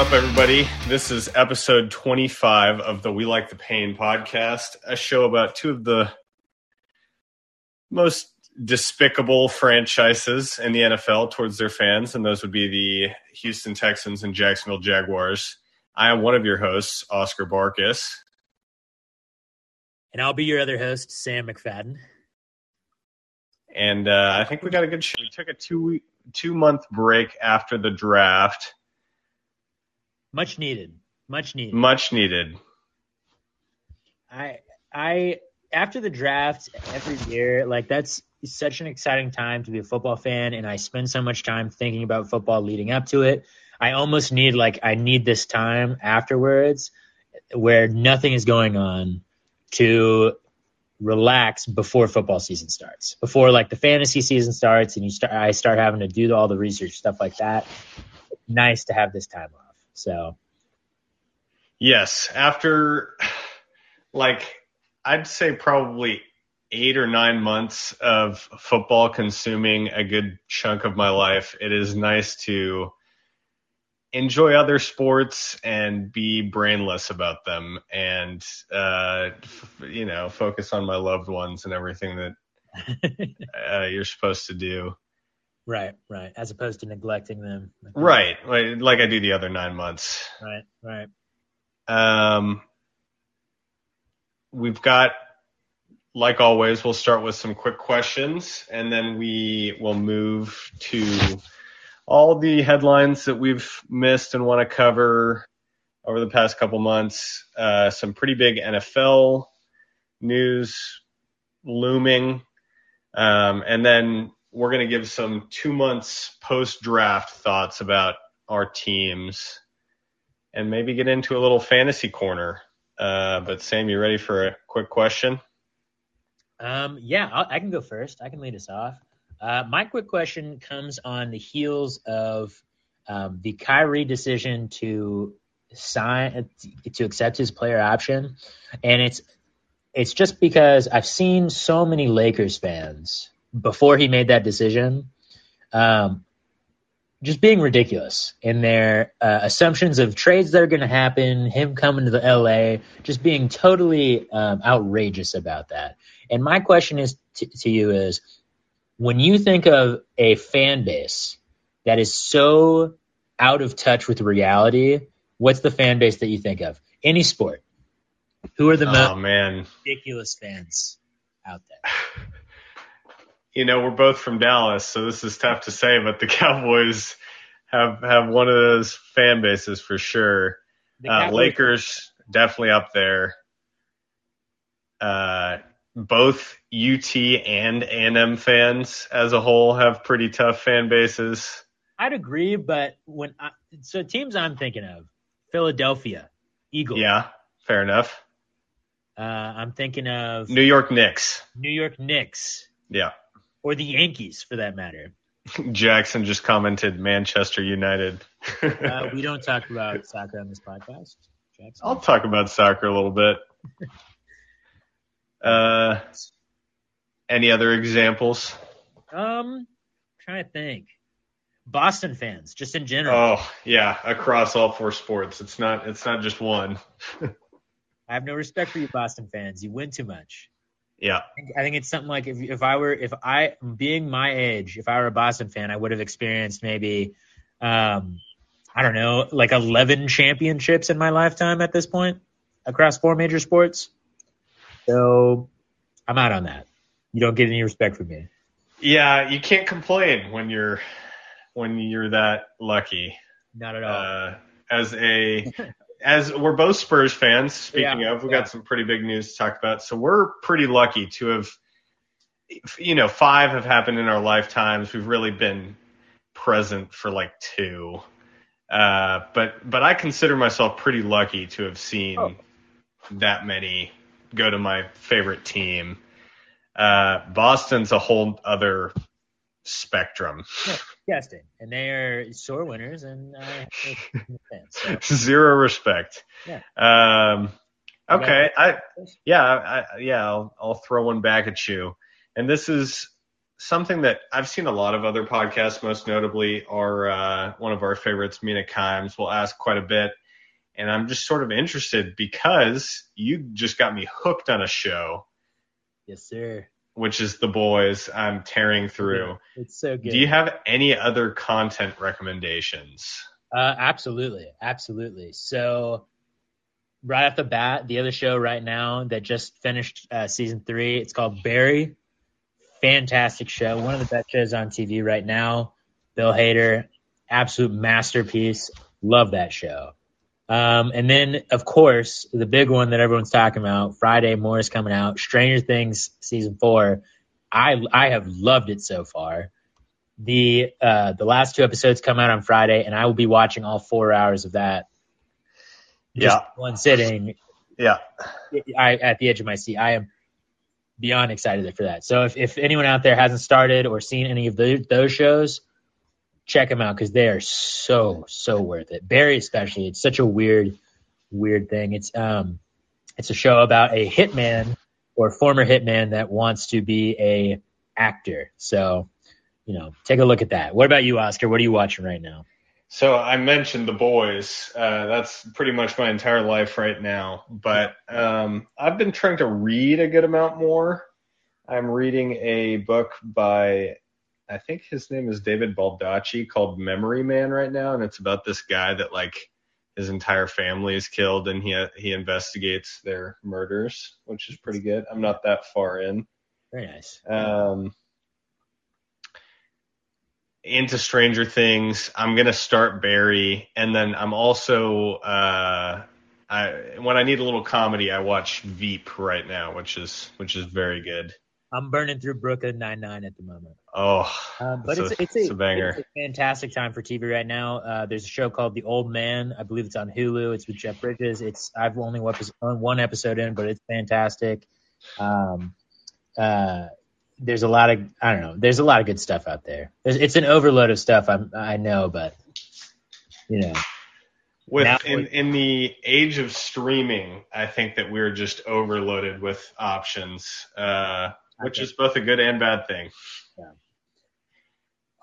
up, everybody? This is episode 25 of the We Like the Pain podcast, a show about two of the most despicable franchises in the NFL towards their fans, and those would be the Houston Texans and Jacksonville Jaguars. I am one of your hosts, Oscar Barkus. And I'll be your other host, Sam McFadden. And uh, I think we got a good show. We took a two week, two month break after the draft. Much needed. Much needed. Much needed. I I after the draft every year, like that's such an exciting time to be a football fan, and I spend so much time thinking about football leading up to it. I almost need like I need this time afterwards where nothing is going on to relax before football season starts. Before like the fantasy season starts and you start I start having to do all the research stuff like that. nice to have this time off. So. Yes, after like I'd say probably 8 or 9 months of football consuming a good chunk of my life, it is nice to enjoy other sports and be brainless about them and uh, f- you know focus on my loved ones and everything that uh, you're supposed to do right right. As opposed to neglecting them. Right. Like, like i do the other nine months. Right right. Um we've got like always we'll start with some quick questions and then we will move to all the headlines that we've missed and want to cover over the past couple months. Uh, some pretty big NFL news looming. Um, and then we're going to give some two months post draft thoughts about our teams and maybe get into a little fantasy corner. Uh, but Sam, you ready for a quick question? Um, yeah, I'll, I can go first. I can lead us off. Uh, my quick question comes on the heels of um, the Kyrie decision to sign to accept his player option, and it's it's just because I've seen so many Lakers fans before he made that decision, um, just being ridiculous in their uh, assumptions of trades that are going to happen, him coming to the LA, just being totally um, outrageous about that. And my question is t- to you is when you think of a fan base that is so out of touch with reality, what's the fan base that you think of? Any sport. Who are the oh, most man. ridiculous fans out there? You know, we're both from Dallas, so this is tough to say, but the Cowboys have have one of those fan bases for sure. Uh, Lakers definitely up there. Uh, both UT and A&M fans as a whole have pretty tough fan bases. I'd agree, but when I, so teams I'm thinking of, Philadelphia Eagles. Yeah, fair enough. Uh, I'm thinking of New York Knicks. New York Knicks. Yeah. Or the Yankees, for that matter. Jackson just commented Manchester United. uh, we don't talk about soccer on this podcast. Jackson. I'll talk about soccer a little bit. Uh, any other examples? Um, trying to think. Boston fans, just in general. Oh yeah, across all four sports. It's not. It's not just one. I have no respect for you, Boston fans. You win too much. Yeah. I think, I think it's something like if if I were if I being my age, if I were a Boston fan, I would have experienced maybe, um, I don't know, like eleven championships in my lifetime at this point across four major sports. So I'm out on that. You don't get any respect from me. Yeah, you can't complain when you're when you're that lucky. Not at all. Uh, as a as we're both Spurs fans, speaking Yeah, of, we've yeah. got some pretty big news to talk about. So we're pretty lucky to have, you know, five have happened in our lifetimes. We've really been present for like two. Uh, but but I consider myself pretty lucky to have seen Oh. that many go to my favorite team. Uh, Boston's a whole other spectrum. Disgusting. And they are sore winners, and I have no fans. So, Zero respect. Yeah. Um, okay. I yeah I, yeah I'll I'll throw one back at you, and this is something that I've seen a lot of other podcasts, most notably our uh, one of our favorites, Mina Kimes, will ask quite a bit. And I'm just sort of interested because you just got me hooked on a show. Yes, sir. Which is The Boys. I'm tearing through. It's so good. Do you have any other content recommendations? Uh, absolutely, absolutely. So, right off the bat, the other show right now that just finished uh, season three, it's called Barry. Fantastic show, one of the best shows on TV right now. Bill Hader, absolute masterpiece. Love that show. Um, and then, of course, the big one that everyone's talking about, Friday, more is coming out. Stranger Things season four. I I have loved it so far. The uh, the last two episodes come out on Friday, and I will be watching all four hours of that. Just Yeah. one sitting. Yeah. I at the edge of my seat. I am beyond excited for that. So if if anyone out there hasn't started or seen any of those those shows, check them out because they are so so worth it. Barry especially. It's such a weird weird thing. It's um it's a show about a hitman or former hitman that wants to be a actor. So you know, take a look at that. What about you, Oscar? What are you watching right now? So I mentioned the boys. Uh, that's pretty much my entire life right now. But um, I've been trying to read a good amount more. I'm reading a book by, I think his name is David Baldacci, called Memory Man right now, and it's about this guy that like his entire family is killed, and he he investigates their murders, which is pretty good. I'm not that far in. Very nice. Um, into Stranger Things. I'm gonna start Barry, and then I'm also uh, I when I need a little comedy, I watch Veep right now, which is which is very good. I'm burning through Brooklyn Nine Nine at the moment. Oh, Um, but It's it's, a- it's, a, it's a banger. it's a fantastic time for TV right now. Uh, there's a show called The Old Man. I believe it's on Hulu. It's with Jeff Bridges. It's I've only episode, one episode in, but it's fantastic. Um, uh, there's a lot of I don't know. There's a lot of good stuff out there. There's, it's an overload of stuff. I'm, I know, but you know, with Now- in in the age of streaming, I think that we're just overloaded with options, uh, which Okay. is both a good and bad thing. Yeah.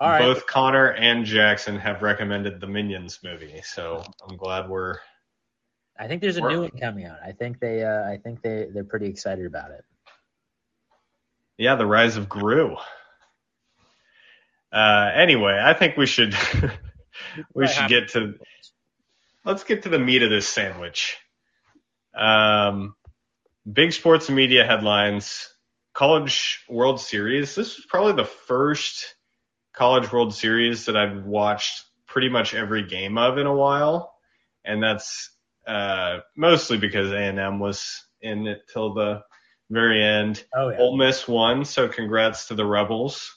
all right. Both Connor and Jackson have recommended the Minions movie, so I'm glad we're I think there's a new one coming out. I think they uh, I think they they're pretty excited about it. Yeah, the rise of Gru. Uh, anyway, I think we should we should get to let's get to the meat of this sandwich. Um, big sports and media headlines. College World Series. This was probably the first College World Series that I've watched pretty much every game of in a while, and that's uh, mostly because A and M was in it till the very end. Oh yeah, Ole Miss won, so congrats to the Rebels.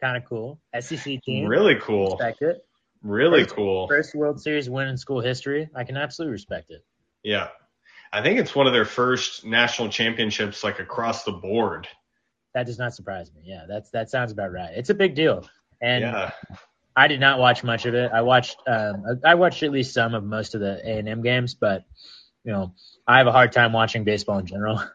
kind of cool. SEC team. Really cool. Respect it. Really First- cool. First World Series win in school history. I can absolutely respect it. Yeah. I think it's one of their first national championships like across the board. That does not surprise me. Yeah, that's that sounds about right. It's a big deal. And yeah. I did not watch much of it. I watched um, I watched at least some of most of the A and M games, but you know I have a hard time watching baseball in general.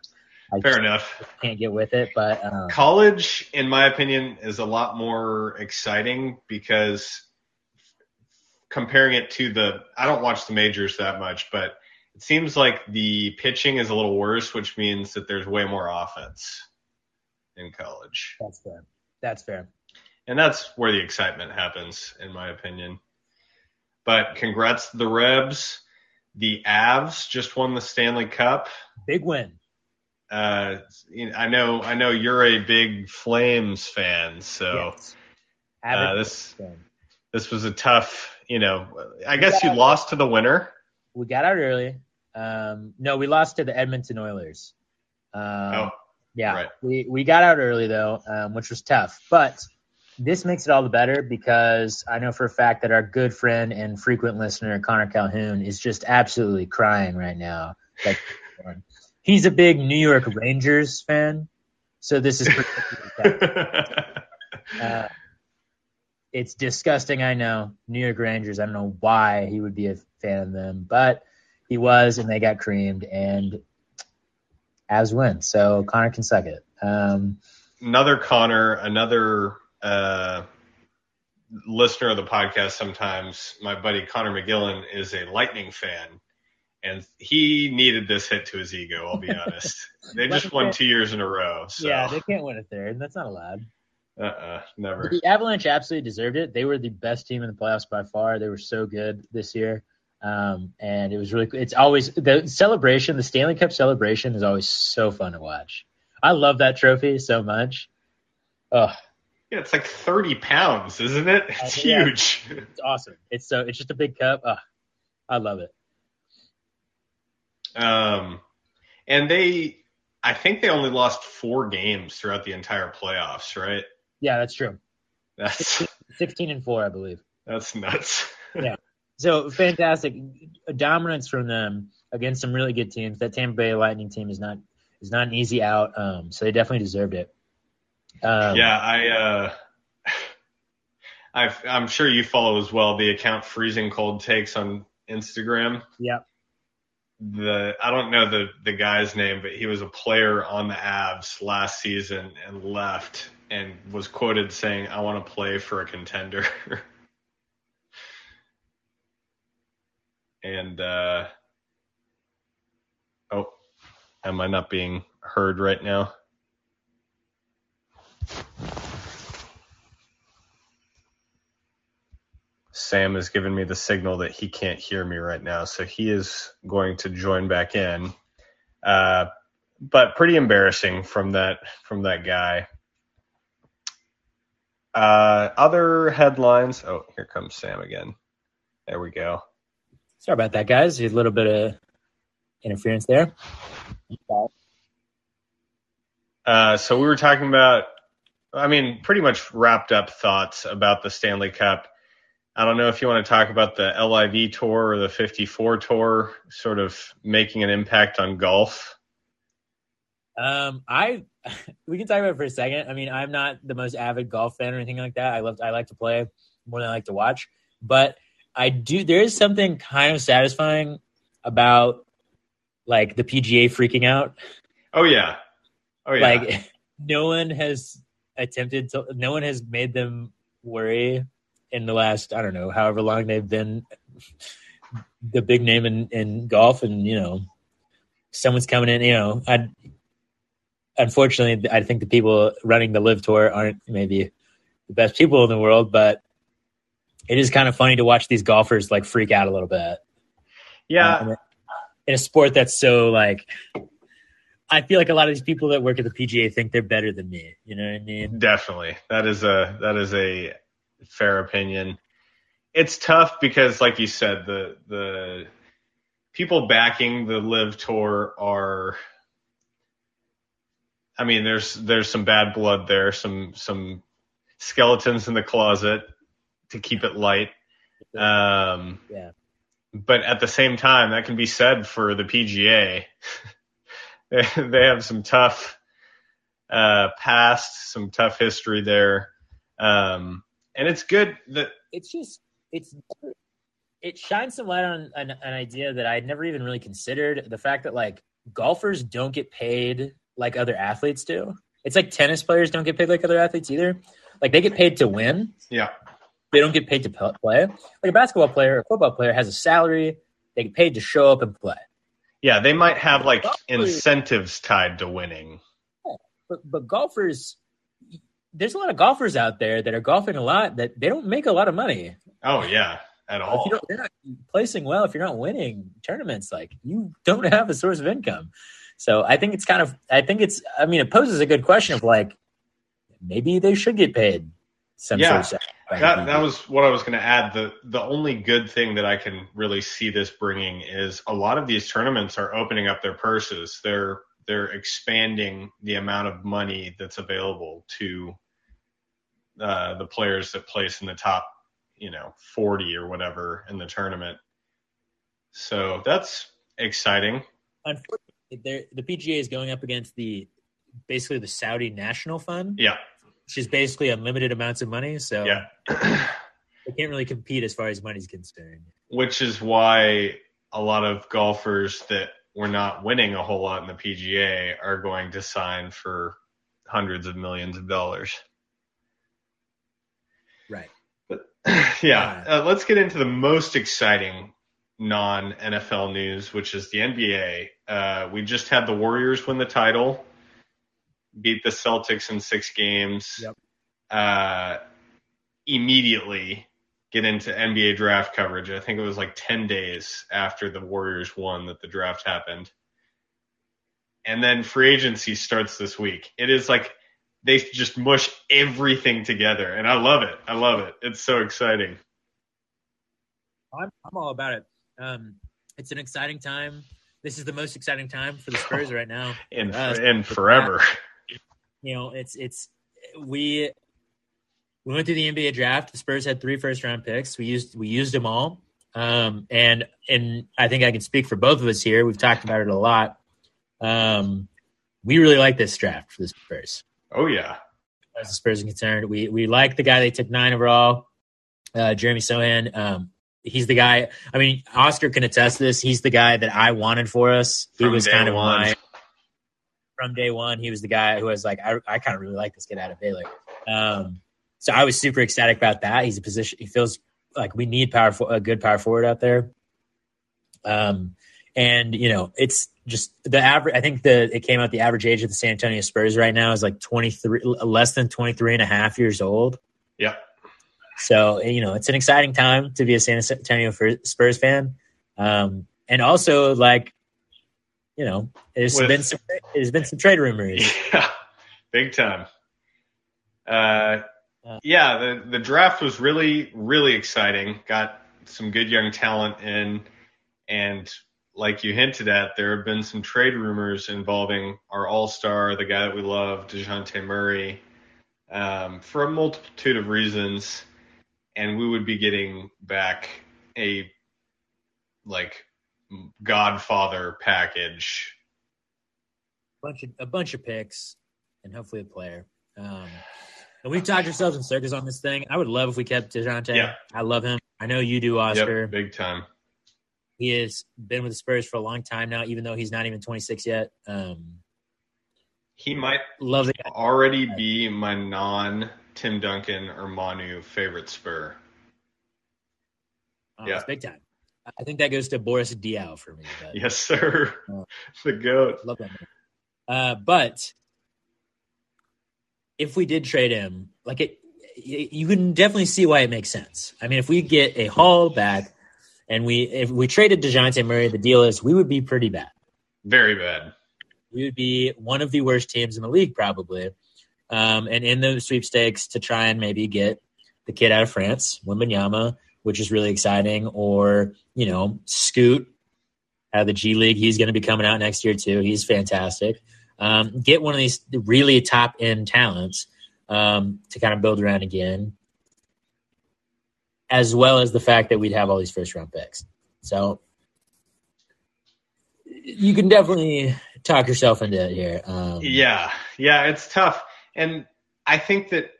I Fair enough. can't get with it. But um, College, in my opinion, is a lot more exciting because comparing it to the, I don't watch the majors that much, but it seems like the pitching is a little worse, which means that there's way more offense in college. that's fair. That's fair. And that's where the excitement happens, in my opinion. But congrats to the Rebs. The Avs just won the Stanley Cup. Big win. Uh, I know, I know you're a big Flames fan, so Yes. uh, this fan. this was a tough. You know, I guess you lost to the winner. We got out early. Um, no, we lost to the Edmonton Oilers. Um, Oh, yeah, right. we we got out early though, um, which was tough. But this makes it all the better because I know for a fact that our good friend and frequent listener Connor Calhoun is just absolutely crying right now. He's a big New York Rangers fan, so this is particularly tough. Uh, it's disgusting, I know. New York Rangers, I don't know why he would be a fan of them, but he was, and they got creamed, and as win. So Connor can suck it. Um, another Connor, another uh, listener of the podcast. Sometimes my buddy Connor McGillen is a Lightning fan, and he needed this hit to his ego. I'll be honest. they just won two years in a row. So. Yeah, they can't win a third. That's not allowed. Uh uh never. The Avalanche absolutely deserved it. They were the best team in the playoffs by far. They were so good this year. Um, and it was really, it's always the celebration, the Stanley Cup celebration is always so fun to watch. I love that trophy so much. Oh, yeah, it's like 30 pounds, isn't it? It's Uh, yeah. huge. it's awesome. It's so, it's just a big cup. Oh, I love it. Um, and they, I think they only lost four games throughout the entire playoffs, right? Yeah, that's true. That's 16 and four, I believe. that's nuts. Yeah. So fantastic dominance from them against some really good teams. That Tampa Bay Lightning team is not is not an easy out. Um, so they definitely deserved it. Um, yeah, I, uh, I've, I'm sure you follow as well the account Freezing Cold Takes on Instagram. Yeah. The I don't know the the guy's name, but he was a player on the Avs last season and left and was quoted saying, "I want to play for a contender." and uh, oh, am I not being heard right now? Sam has given me the signal that he can't hear me right now, so he is going to join back in. Uh, but pretty embarrassing from that from that guy. Uh, other headlines. Oh, here comes Sam again. There we go. Sorry about that, guys. A little bit of interference there. Uh, so we were talking about, I mean, pretty much wrapped up thoughts about the Stanley Cup. I don't know if you want to talk about the LIV tour or the 54 tour, sort of making an impact on golf. Um, I we can talk about it for a second. I mean, I'm not the most avid golf fan or anything like that. I love I like to play more than I like to watch, but I do. There is something kind of satisfying about like the PGA freaking out. Oh yeah, oh yeah. Like no one has attempted to. No one has made them worry in the last I don't know however long they've been the big name in in golf, and you know someone's coming in. You know, I unfortunately, I think the people running the LIV tour aren't maybe the best people in the world, but it is kind of funny to watch these golfers like freak out a little bit. yeah, Uh, in a sport that's so like, I feel like a lot of these people that work at the PGA think they're better than me. You know what I mean? definitely. That is a that is a fair opinion. It's tough because, like you said, the the people backing the LIV tour are. I mean, there's there's some bad blood there, some some skeletons in the closet to keep it light. Um, Yeah. but at the same time, that can be said for the PGA. they, they have some tough uh, past, some tough history there, um, and it's good that It's just it's it shines some light on an, an idea that I'd never even really considered. The fact that like golfers don't get paid like other athletes do. It's like tennis players don't get paid like other athletes either. Like they get paid to win, yeah, they don't get paid to play. Like a basketball player or football player has a salary, they get paid to show up and play. yeah, they might have like Golfers- incentives tied to winning. But but golfers, there's a lot of golfers out there that are golfing a lot that they don't make a lot of money. Oh yeah, at If all. you don't, you're not placing well, if you're not winning tournaments, like you don't have a source of income. So I think it's kind of, I think it's, I mean, it poses a good question of like, maybe they should get paid some Yeah. sort of. That that was what I was going to add. The the only good thing that I can really see this bringing is a lot of these tournaments are opening up their purses. They're they're expanding the amount of money that's available to uh, the players that place in the top, you know, 40 or whatever in the tournament. So that's exciting. Unfortunately, the PGA is going up against the basically the Saudi National Fund, Yeah, which is basically unlimited amounts of money. So yeah. they can't really compete as far as money's concerned. Which is why a lot of golfers that were not winning a whole lot in the PGA are going to sign for hundreds of millions of dollars. Right. But yeah, uh, let's get into the most exciting non NFL news, which is the NBA. Uh, we just had the Warriors win the title, beat the Celtics in six games. Yep. Uh, immediately get into NBA draft coverage. I think it was like 10 days after the Warriors won that the draft happened. And then free agency starts this week. It is like they just mush everything together, and I love it. I love it. It's so exciting. I'm, I'm all about it. Um, it's an exciting time. This is the most exciting time for the Spurs right now. And uh, and forever. You know, it's it's we we went through the NBA draft. The Spurs had three first round picks. We used we used them all. Um, and and I think I can speak for both of us here. We've talked about it a lot. Um, we really like this draft for the Spurs. Oh yeah. As the Spurs are concerned, we we like the guy they took nine overall, uh, Jeremy Sochan. Um, he's the guy. I mean, Oscar can attest this. He's the guy that I wanted for us. He From was kind of one. my from day one. He was the guy who was like, I, I kind of really like this kid out of Baylor. Um, so I was super ecstatic about that. He's a position. He feels like we need power for a good power forward out there. Um, and you know, it's just the average. I think the it came out the average age of the San Antonio Spurs right now is like 23, less than 23 and a half years old. Yep. So you know, it's an exciting time to be a San Antonio Spurs fan, um, and also like, you know, there's With- been some, there's been some trade rumors. Yeah, big time. Uh, Uh, yeah, the the draft was really really exciting. Got some good young talent in, and like you hinted at, there have been some trade rumors involving our All Star, the guy that we love, Dejounte Murray, um, for a multitude of reasons, and we would be getting back a like Godfather package bunch of a bunch of picks and hopefully a player. Um, and we've talked ourselves in circles on this thing. I would love if we kept Dejounte. Yeah. I love him. I know you do, Oscar. Yep, big time. He has been with the Spurs for a long time now, even though he's not even 26 yet. Um, He might love already be my non Tim Duncan or Manu favorite Spur. Oh, Yeah. big time. I think that goes to Boris Diaw for me. But Yes, sir. Oh. the goat. Love that. Uh, but if we did trade him, like it, you can definitely see why it makes sense. I mean, if we get a haul back and we if we traded Dejounte Murray, the deal is we would be pretty bad. Very bad. We would be one of the worst teams in the league probably. Um, and in the sweepstakes to try and maybe get the kid out of France, Wembanyama, which is really exciting, or you know, Scoot out of the G League. He's going to be coming out next year too. He's fantastic. Um, get one of these really top end talents um, to kind of build around again, as well as the fact that we'd have all these first round picks. So you can definitely talk yourself into it here. Um, Yeah, yeah, it's tough. And I think that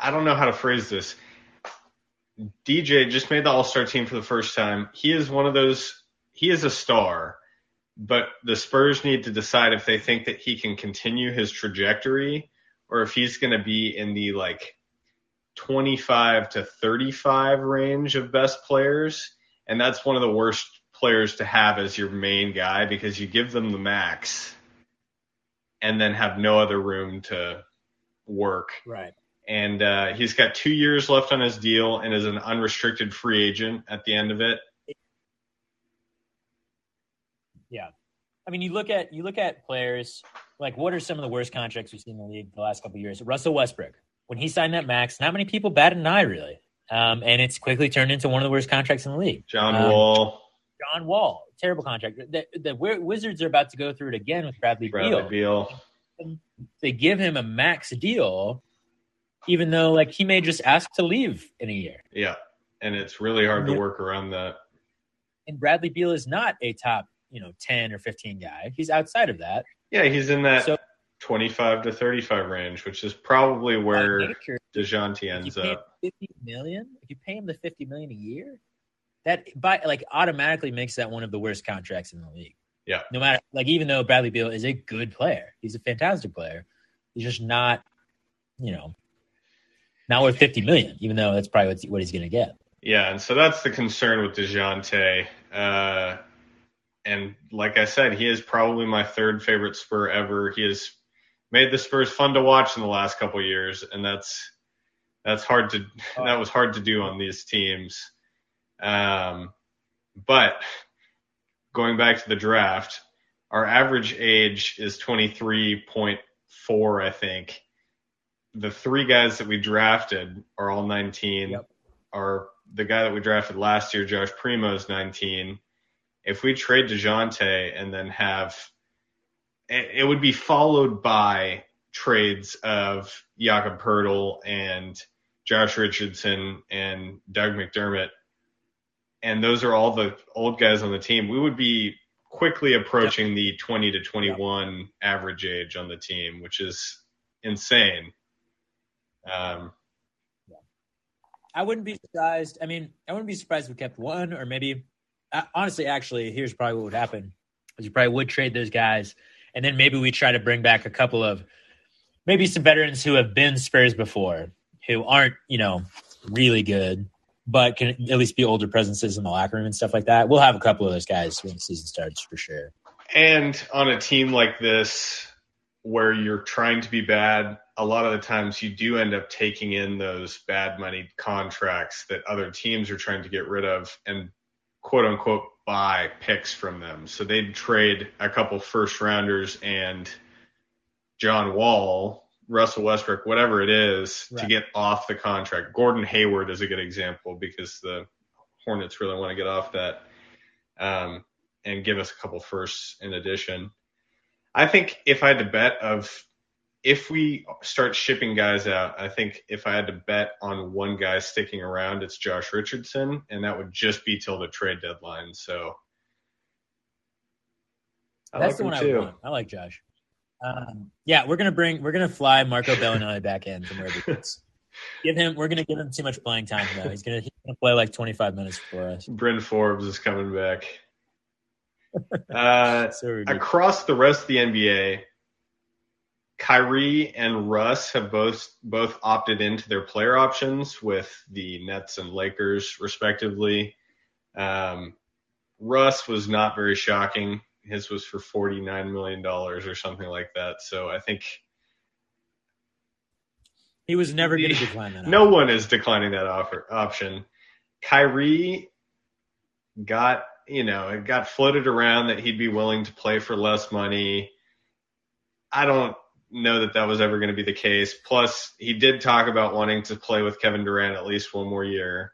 I don't know how to phrase this. DJ just made the All Star team for the first time. He is one of those. He is a star, but the Spurs need to decide if they think that he can continue his trajectory or if he's going to be in the like 25 to 35 range of best players. And that's one of the worst players to have as your main guy because you give them the max and then have no other room to work Right. and uh, he's got two years left on his deal and is an unrestricted free agent at the end of it. Yeah. I mean, you look at you look at players like what are some of the worst contracts we've seen in the league the last couple of years? Russell Westbrook, when he signed that max, not many people batted an eye really, um, and it's quickly turned into one of the worst contracts in the league. John Um, Wall, John Wall, terrible contract. The, the Wizards are about to go through it again with Bradley, Bradley Beal. Beal. They give him a max deal, even though like he may just ask to leave in a year. Yeah, and it's really hard to work around that. And Bradley Beal is not a top, you know, ten or fifteen guy. He's outside of that. Yeah, he's in that So- 25 to 35 range, which is probably where Dejounte ends up. fifty million, if you pay him the fifty million a year, that by like automatically makes that one of the worst contracts in the league. Yeah. No matter like even though Bradley Beal is a good player, he's a fantastic player. He's just not, you know, not worth fifty million, even though that's probably what he's going to get. Yeah, and so that's the concern with Dejounte. Uh, and like I said, he is probably my third favorite Spur ever. He has made the Spurs fun to watch in the last couple years, and that's that's hard to that was hard to do on these teams. Um, but going back to the draft, our average age is 23.4, I think. The three guys that we drafted are all 19. Yep. Our the guy that we drafted last year, Josh Primo, is 19. If we trade DeJounte and then have it would be followed by trades of Jakob Poeltl and Josh Richardson and Doug McDermott and those are all the old guys on the team, we would be quickly approaching yep. the 20 to 21 yep. average age on the team, which is insane. Um, I wouldn't be surprised. I mean, I wouldn't be surprised if we kept one or maybe, uh, honestly, actually, here's probably what would happen: is you probably would trade those guys, and then maybe we try to bring back a couple of maybe some veterans who have been Spurs before, who aren't you know really good, but can at least be older presences in the locker room and stuff like that. We'll have a couple of those guys when the season starts for sure. And on a team like this, where you're trying to be bad, a lot of the times you do end up taking in those bad money contracts that other teams are trying to get rid of and quote unquote buy picks from them. So they'd trade a couple first rounders and John Wall Russell Westbrook, whatever it is, right. to get off the contract. Gordon Hayward is a good example because the Hornets really want to get off that um, and give us a couple firsts in addition. I think if I had to bet of if we start shipping guys out, I think if I had to bet on one guy sticking around, it's Josh Richardson, and that would just be till the trade deadline. So I that's like the one too. I want. I like Josh. Um, yeah, we're gonna bring we're gonna fly Marco Belinelli back in from wherever he is. Give him we're gonna give him too much playing time though. He's gonna he's gonna play like twenty five minutes for us. Bryn Forbes is coming back. Uh, so across the rest of the NBA, Kyrie and Russ have both both opted into their player options with the Nets and Lakers respectively. Um, Russ was not very shocking his was for forty nine million dollars or something like that. So I think he was never going to decline that. no one is declining that offer option. Kyrie got you know it got floated around that he'd be willing to play for less money. I don't know that that was ever going to be the case. Plus, he did talk about wanting to play with Kevin Durant at least one more year.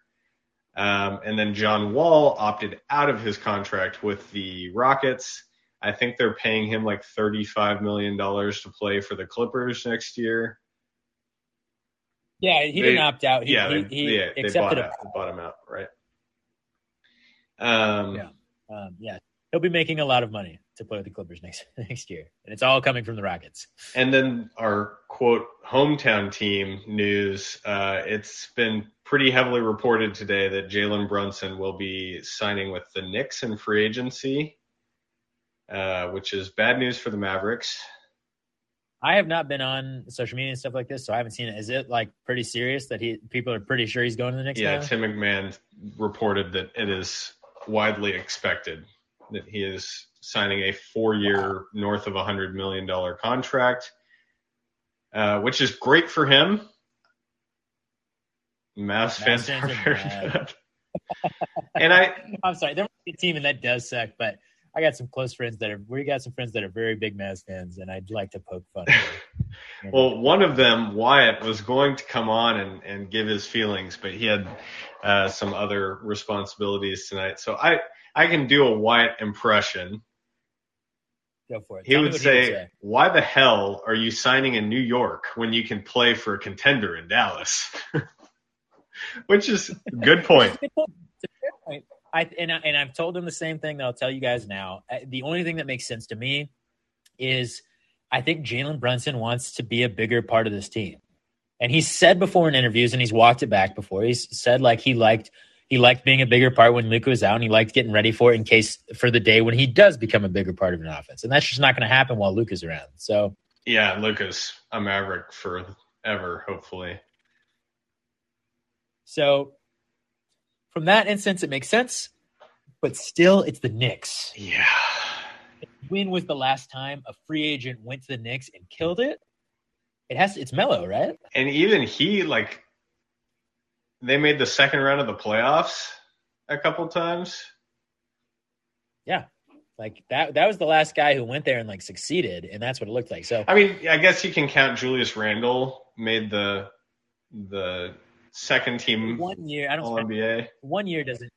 Um, and then John Wall opted out of his contract with the Rockets. I think they're paying him like $35 million to play for the Clippers next year. Yeah, he they, didn't opt out. He, yeah, he, they, he yeah, accepted out, bought him out, right? Um, yeah, um, yeah, he'll be making a lot of money to play with the Clippers next next year, and it's all coming from the Rockets. And then our quote hometown team news. Uh, it's been pretty heavily reported today that Jalen Brunson will be signing with the Knicks in free agency, uh, which is bad news for the Mavericks. I have not been on social media and stuff like this, so I haven't seen it. Is it like pretty serious that he people are pretty sure he's going to the Knicks? Yeah, now? Tim McMahon reported that it is widely expected that he is signing a four-year, wow. north of a hundred million dollar contract, uh, which is great for him. Mavs fans, fans are very and I, I'm sorry, they're a team and that does suck, but I got some close friends that are. We got some friends that are very big Mavs fans, and I'd like to poke fun. well, one of them, Wyatt, was going to come on and, and give his feelings, but he had uh, some other responsibilities tonight. So I I can do a Wyatt impression. Go for it. He would say, he would say, "Why the hell are you signing in New York when you can play for a contender in Dallas?" Which is a good point. I and, I, and I've told him the same thing that I'll tell you guys now. Uh, the only thing that makes sense to me is I think Jalen Brunson wants to be a bigger part of this team. And he's said before in interviews, and he's walked it back before. He's said like he liked He liked being a bigger part when Luka was out, and he liked getting ready for it in case for the day when he does become a bigger part of an offense. And that's just not going to happen while Luka's around. So yeah, Luka's a Maverick forever, hopefully. So from that instance, it makes sense, but still, it's the Knicks. Yeah. When was the last time a free agent went to the Knicks and killed it? It has. It's Melo, right? And even he, like, they made the second round of the playoffs a couple times. Yeah, like that. That was the last guy who went there and like succeeded, and that's what it looked like. So I mean, I guess you can count Julius Randle made the the second team one year. I don't NBA. One year doesn't.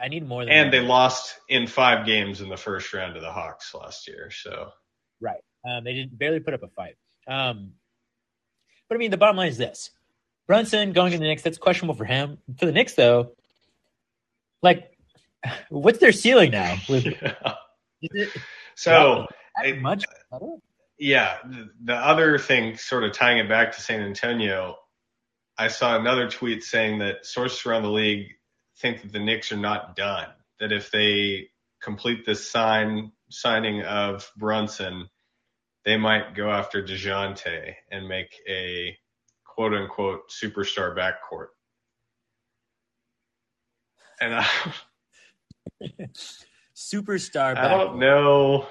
I need more than. And they one. lost in five games in the first round to the Hawks last year. So right, um, they didn't barely put up a fight. Um, but I mean, the bottom line is this: Brunson going to the Knicks. That's questionable for him. For the Knicks, though, like, what's their ceiling now? With, it, so it, much better? Yeah, the, the other thing, sort of tying it back to San Antonio, I saw another tweet saying that sources around the league think that the Knicks are not done. That if they complete this sign signing of Brunson, they might go after Dejounte and make a quote unquote superstar backcourt. And I, superstar. I don't know.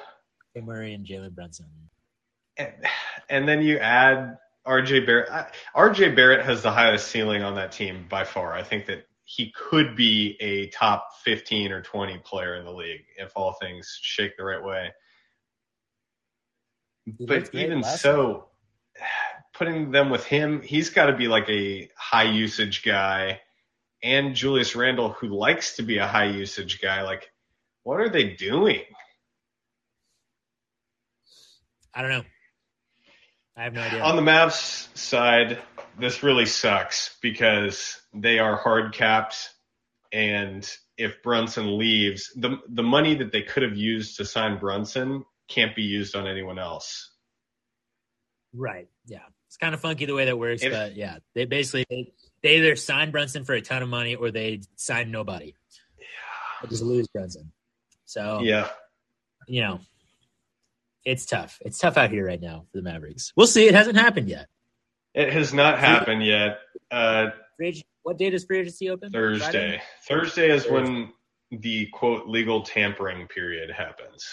Murray and Jalen Brunson. And, and then you add RJ Barrett. RJ Barrett has the highest ceiling on that team by far. I think that he could be a top 15 or 20 player in the league if all things shake the right way. But even so, putting them with him, he's got to be like a high usage guy. And Julius Randle, who likes to be a high usage guy, like, what are they doing? I don't know. I have no idea. On the Mavs side, this really sucks because they are hard capped, and if Brunson leaves, the the money that they could have used to sign Brunson can't be used on anyone else. Right. Yeah. It's kind of funky the way that works, if, but yeah, they basically they, they, either sign Brunson for a ton of money or they sign nobody. Yeah. just lose Brunson. So yeah, you know, it's tough. It's tough out here right now for the Mavericks. We'll see. It hasn't happened yet. It has not happened yet. Uh, what day does free agency open? Thursday. Friday? Thursday is Thursday. when the quote legal tampering period happens.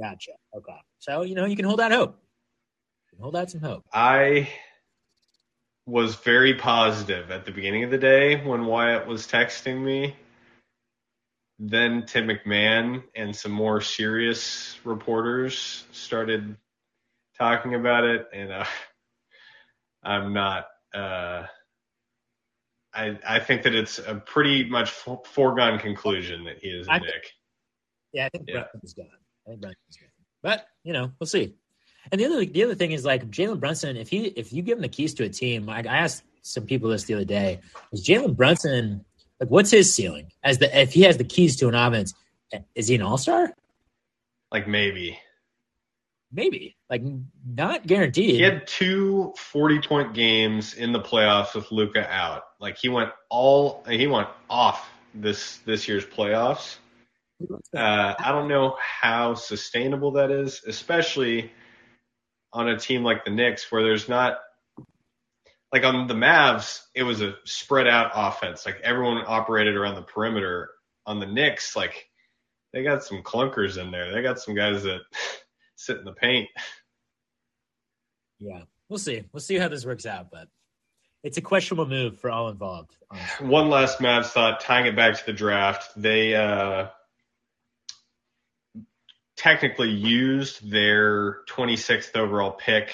Gotcha. Okay. So you know you can hold out hope. Hold out some hope. I was very positive at the beginning of the day when Wyatt was texting me then Tim McMahon and some more serious reporters started talking about it, and uh, I'm not. Uh, I I think that it's a pretty much foregone conclusion that he is Knick. Yeah, I think yeah. Brunson's gone. I think Brunson's gone. But you know, we'll see. And the other the other thing is like Jalen Brunson. If he if you give him the keys to a team, I, I asked some people this the other day. Is Jalen Brunson like, what's his ceiling? As the if he has the keys to an offense, is he an all star? Like maybe, maybe, like not guaranteed. He had two 40 point games in the playoffs with Luka out. Like he went all he went off this this year's playoffs. Uh, I don't know how sustainable that is, especially on a team like the Knicks where there's not like on the Mavs, it was a spread out offense. Like everyone operated around the perimeter. On the Knicks, like they got some clunkers in there. They got some guys that sit in the paint. Yeah, we'll see. We'll see how this works out, but it's a questionable move for all involved. Honestly. One last Mavs thought, tying it back to the draft, they uh, technically used their 26th overall pick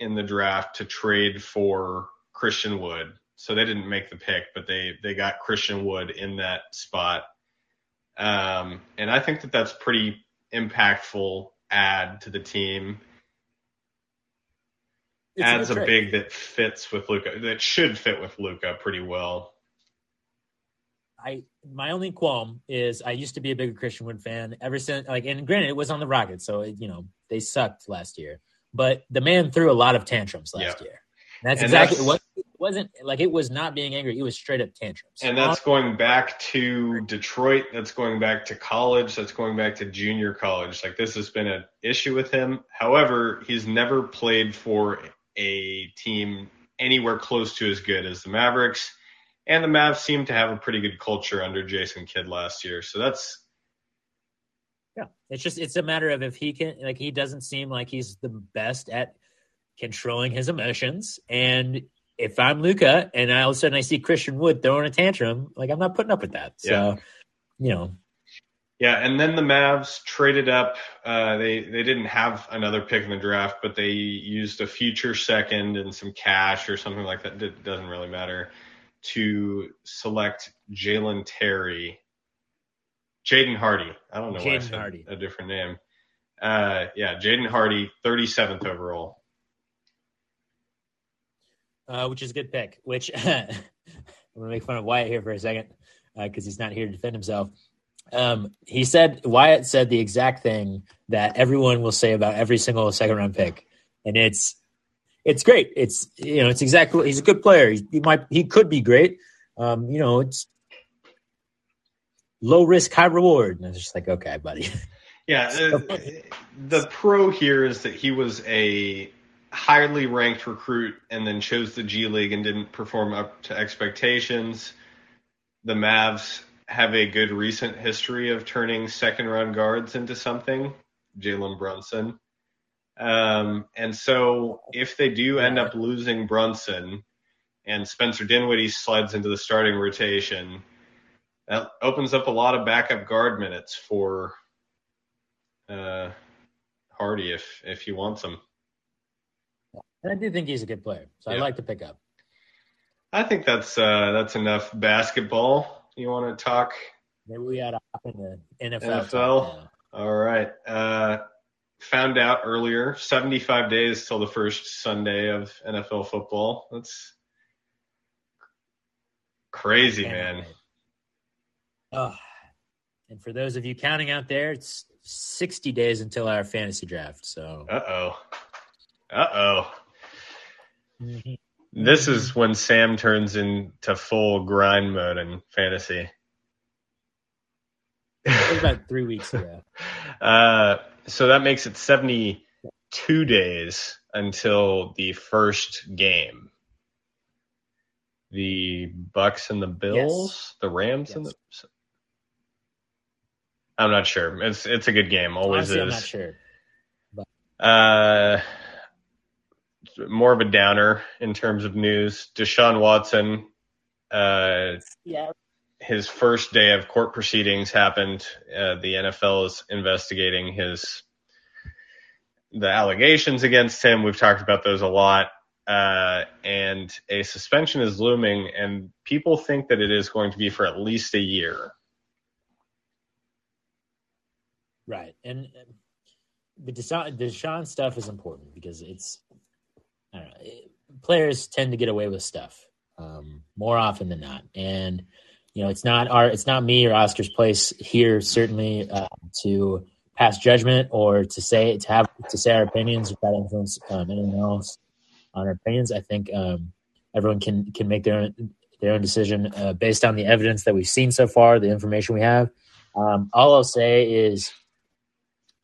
in the draft to trade for Christian Wood. So they didn't make the pick, but they they got Christian Wood in that spot. Um, and I think that that's pretty impactful add to the team. It's Adds a, a big that fits with Luka That should fit with Luka pretty well. I my only qualm is I used to be a bigger Christian Wood fan ever since like and granted it was on the Rockets, so it, you know they sucked last year but the man threw a lot of tantrums last yeah. year. And that's and exactly that's, what wasn't like it was not being angry. It was straight up tantrums. And that's going back to Detroit. That's going back to college. That's going back to junior college. Like this has been an issue with him. However, he's never played for a team anywhere close to as good as the Mavericks. And the Mavs seem to have a pretty good culture under Jason Kidd last year. So that's yeah. It's just it's a matter of if he can like he doesn't seem like he's the best at controlling his emotions. And if I'm Luka and I, all of a sudden I see Christian Wood throwing a tantrum, like I'm not putting up with that. So, yeah. you know. Yeah, and then the Mavs traded up. Uh, they they didn't have another pick in the draft, but they used a future second and some cash or something like that. It doesn't really matter to select Jalen Terry, Jaden Hardy. I don't know Jaden why I said Hardy. a different name. Uh, yeah, Jaden Hardy, 37th overall uh, which is a good pick. Which I'm gonna make fun of Wyatt here for a second because uh, he's not here to defend himself. Um, he said Wyatt said the exact thing that everyone will say about every single second round pick, and it's it's great. It's you know it's exactly he's a good player. He, he might he could be great. Um, you know it's low risk high reward, and it's just like okay, buddy. Yeah, uh, the pro here is that he was a highly ranked recruit and then chose the G League and didn't perform up to expectations. The Mavs have a good recent history of turning second round guards into something, Jalen Brunson. Um, and so if they do end up losing Brunson and Spencer Dinwiddie slides into the starting rotation, that opens up a lot of backup guard minutes for uh, Hardy if if he wants them. And I do think he's a good player, so yeah. I like to pick up. I think that's uh, that's enough basketball. You want to talk? Maybe we ought to hop in the NFL. NFL. All right. Uh, found out earlier, 75 days till the first Sunday of NFL football. That's crazy, man. Oh, and for those of you counting out there, it's 60 days until our fantasy draft. So. Uh oh. Uh oh. Mm-hmm. This is when Sam turns into full grind mode in fantasy. It was about three weeks ago. Uh, so that makes it 72 days until the first game. The Bucs and the Bills, yes. the Rams yes. and the. I'm not sure. It's it's a good game. Always Honestly, is. I'm not sure. But... Uh, more of a downer in terms of news. Deshaun Watson, uh, yeah. His first day of court proceedings happened. Uh, the NFL is investigating his the allegations against him. We've talked about those a lot. Uh, and a suspension is looming, and people think that it is going to be for at least a year. Right, and the Deshaun, Deshaun stuff is important because it's I don't know, players tend to get away with stuff um, more often than not, and you know it's not our it's not me or Oscar's place here certainly uh, to pass judgment or to say to have to say our opinions without influence um, anyone else on our opinions. I think um, everyone can can make their own their own decision uh, based on the evidence that we've seen so far, the information we have. Um, all I'll say is,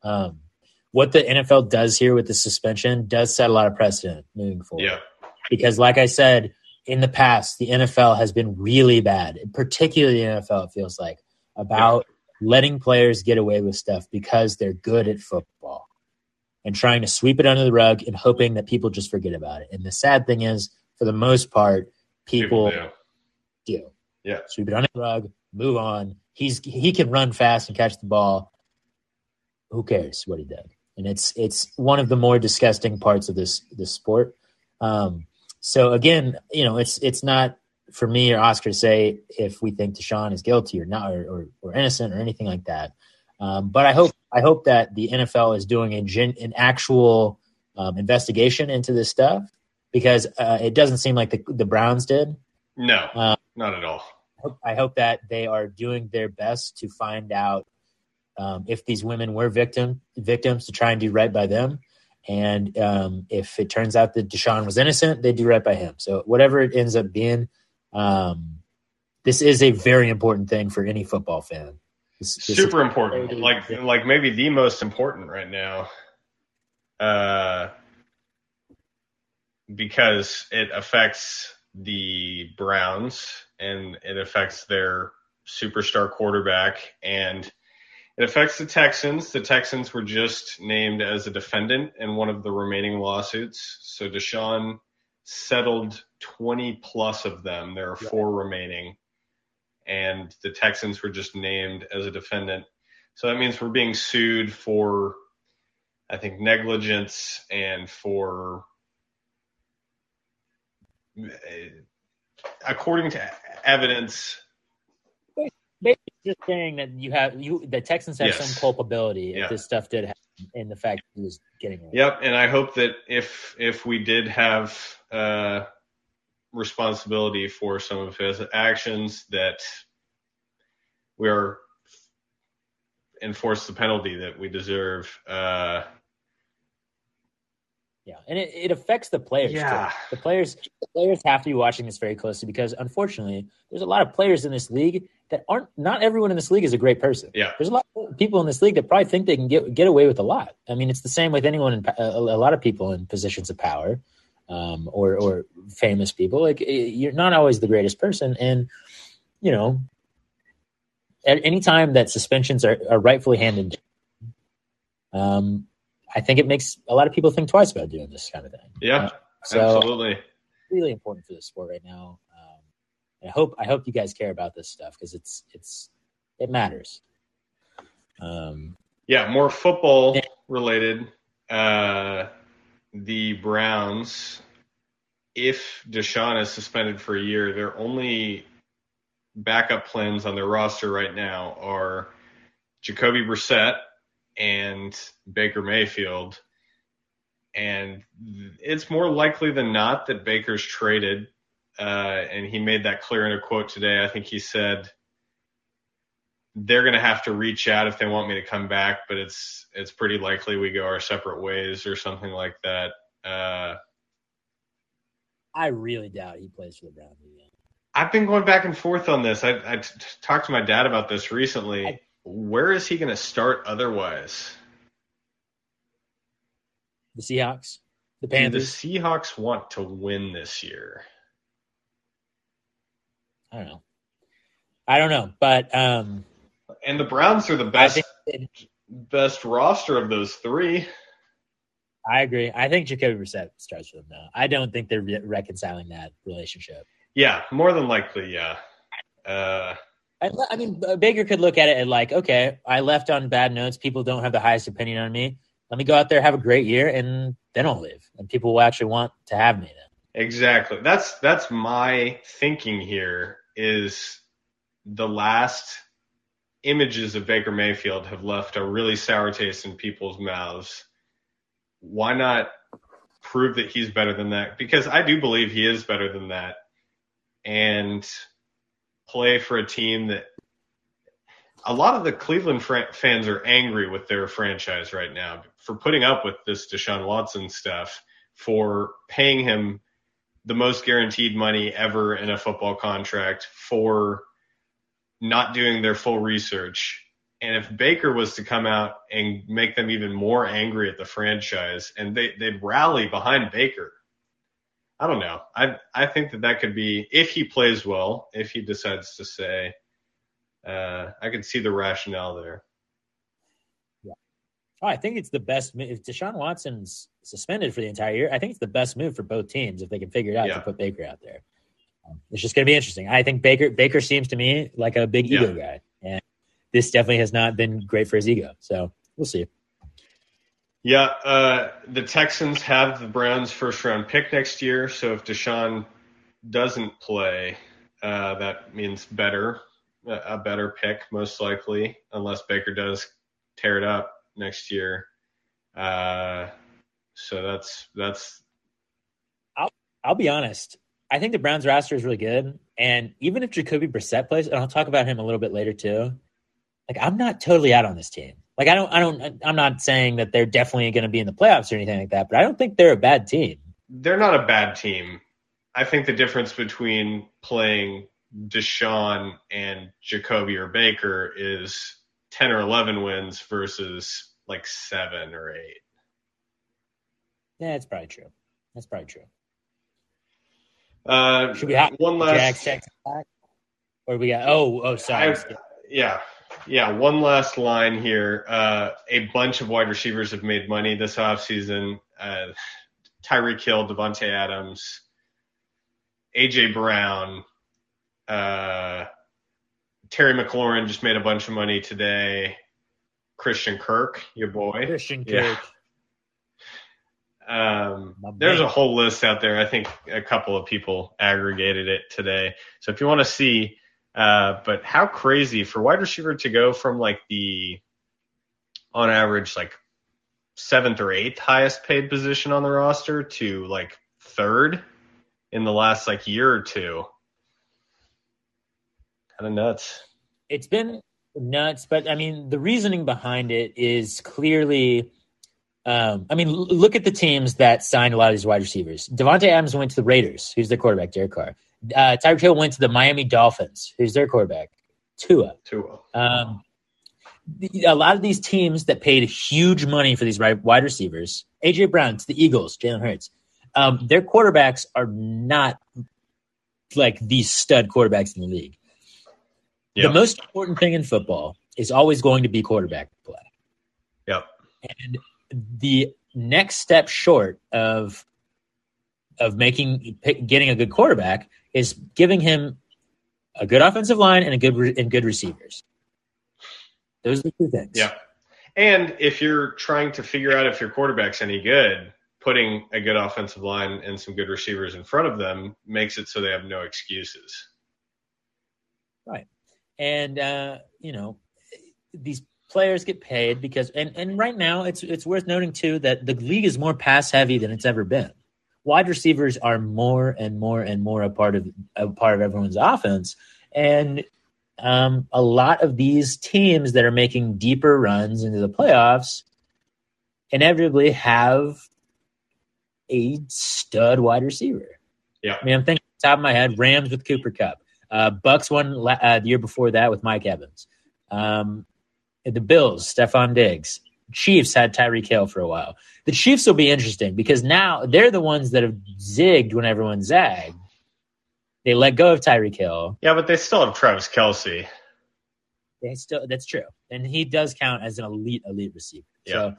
um, what the NFL does here with the suspension does set a lot of precedent moving forward. Yeah. Because, like I said, in the past, the NFL has been really bad, particularly the NFL, it feels like, about yeah. letting players get away with stuff because they're good at football and trying to sweep it under the rug and hoping that people just forget about it. And the sad thing is, for the most part, people, people do. Yeah. Sweep it under the rug, move on. He's he can run fast and catch the ball. Who cares what he did? and it's it's one of the more disgusting parts of this this sport. Um, so again, you know, it's it's not for me or Oscar to say if we think Deshaun is guilty or not or, or, or innocent or anything like that. Um, but I hope I hope that the NFL is doing a gen, an actual um, investigation into this stuff because uh, it doesn't seem like the the Browns did. No, uh, not at all. I hope, I hope that they are doing their best to find out um, if these women were victim victims to try and do right by them, And um, if it turns out that Deshaun was innocent, they do right by him. So whatever it ends up being, um, this is a very important thing for any football fan. This, this Super important, like like maybe the most important right now, uh, because it affects the Browns and it affects their superstar quarterback and it affects the Texans. The Texans were just named as a defendant in one of the remaining lawsuits. So Deshaun settled 20 plus of them. There are four remaining. And the Texans were just named as a defendant. So that means we're being sued for, I think, negligence and for, according to evidence, just saying that you have you the Texans have yes. some culpability yeah. if this stuff did happen in the fact he was getting away. Yep, and I hope that if if we did have uh, responsibility for some of his actions, that we are enforce the penalty that we deserve. Uh, yeah, and it, it affects the players. Yeah, too. the players the players have to be watching this very closely because unfortunately, there's a lot of players in this league that aren't. Not everyone in this league is a great person. Yeah, there's a lot of people in this league that probably think they can get get away with a lot. I mean, it's the same with anyone in a, a lot of people in positions of power, um, or or famous people. Like you're not always the greatest person, and you know, at any time that suspensions are, are rightfully handed. Um, I think it makes a lot of people think twice about doing this kind of thing. Yeah, uh, so absolutely. Really important for the sport right now. I hope I hope you guys care about this stuff because it's it's it matters. Um, yeah, more football related. Uh, the Browns, if Deshaun is suspended for a year, their only backup plans on their roster right now are Jacoby Brissett and Baker Mayfield. And it's more likely than not that Baker's traded. Uh, and he made that clear in a quote today. I think he said they're going to have to reach out if they want me to come back, but it's it's pretty likely we go our separate ways or something like that. Uh, I really doubt he plays for the Browns again. I've been going back and forth on this. I, I t- talked to my dad about this recently. I, where is he going to start otherwise? The Seahawks, the Panthers. The Seahawks want to win this year. I don't know. I don't know, but um, and the Browns are the best it, best roster of those three. I agree. I think Jacoby Brissett starts for them now. I don't think they're re- reconciling that relationship. Yeah, more than likely, yeah. Uh, I, I mean, Baker could look at it and like, okay, I left on bad notes. People don't have the highest opinion on me. Let me go out there, have a great year, and then I'll leave. And people will actually want to have me then. Exactly. That's that's my thinking here. Is the last images of Baker Mayfield have left a really sour taste in people's mouths. Why not prove that he's better than that? Because I do believe he is better than that. And play for a team that a lot of the Cleveland fr- fans are angry with their franchise right now for putting up with this Deshaun Watson stuff, for paying him the most guaranteed money ever in a football contract, for not doing their full research. And if Baker was to come out and make them even more angry at the franchise and they, they'd rally behind Baker, I don't know. I I think that that could be if he plays well, if he decides to say, uh, I can see the rationale there. Oh, I think it's the best. If Deshaun Watson's suspended for the entire year, I think it's the best move for both teams if they can figure it out yeah. to put Baker out there. Um, it's just going to be interesting. I think Baker Baker seems to me like a big ego yeah. guy, and this definitely has not been great for his ego. So we'll see. Yeah, uh, the Texans have the Browns' first round pick next year. So if Deshaun doesn't play, uh, that means better, a better pick most likely, unless Baker does tear it up next year. Uh, so that's that's. I'll I'll be honest. I think the Browns roster is really good, and even if Jacoby Brissett plays, and I'll talk about him a little bit later too. Like I'm not totally out on this team. Like I don't, I don't, I'm not saying that they're definitely going to be in the playoffs or anything like that, but I don't think they're a bad team. They're not a bad team. I think the difference between playing Deshaun and Jacoby or Baker is 10 or 11 wins versus like seven or eight. Yeah, that's probably true. That's probably true. Uh, Should we have one last Jags, back? Or we got? Oh, oh, sorry. I- yeah. Yeah, one last line here. Uh, a bunch of wide receivers have made money this offseason. Uh, Tyreek Hill, Davante Adams, AJ Brown, uh, Terry McLaurin just made a bunch of money today. Christian Kirk, your boy. Christian Yeah. Kirk. Um, there's a whole list out there. I think a couple of people aggregated it today. So if you want to see, uh, but how crazy for wide receiver to go from like the, on average, like seventh or eighth highest paid position on the roster to like third in the last like year or two. Kind of nuts. It's been nuts, but I mean, the reasoning behind it is clearly. Um, I mean, l- look at the teams that signed a lot of these wide receivers. Davante Adams went to the Raiders, who's their quarterback, Derek Carr. Uh, Tyreek Hill went to the Miami Dolphins, who's their quarterback, Tua. Too. Um, the- a lot of these teams that paid huge money for these wide receivers, AJ Brown to the Eagles, Jalen Hurts, um, their quarterbacks are not like these stud quarterbacks in the league. Yep. The most important thing in football is always going to be quarterback play. Yep. And the next step short of of making getting a good quarterback is giving him a good offensive line and a good re- and good receivers. Those are the two things. Yeah. And if you're trying to figure out if your quarterback's any good, putting a good offensive line and some good receivers in front of them makes it so they have no excuses. And uh, you know these players get paid because and and right now it's it's worth noting too that the league is more pass heavy than it's ever been. Wide receivers are more and more and more a part of a part of everyone's offense, and um, a lot of these teams that are making deeper runs into the playoffs inevitably have a stud wide receiver. Yeah. I mean, I'm thinking top of my head, Rams with Cooper Kupp. Uh, Bucs won la- uh, the year before that with Mike Evans. Um, the Bills, Stefon Diggs. Chiefs had Tyreek Hill for a while. The Chiefs will be interesting because now they're the ones that have zigged when everyone zagged. They let go of Tyreek Hill. Yeah, but they still have Travis Kelce. They still that's true, and he does count as an elite elite receiver. Yeah. So,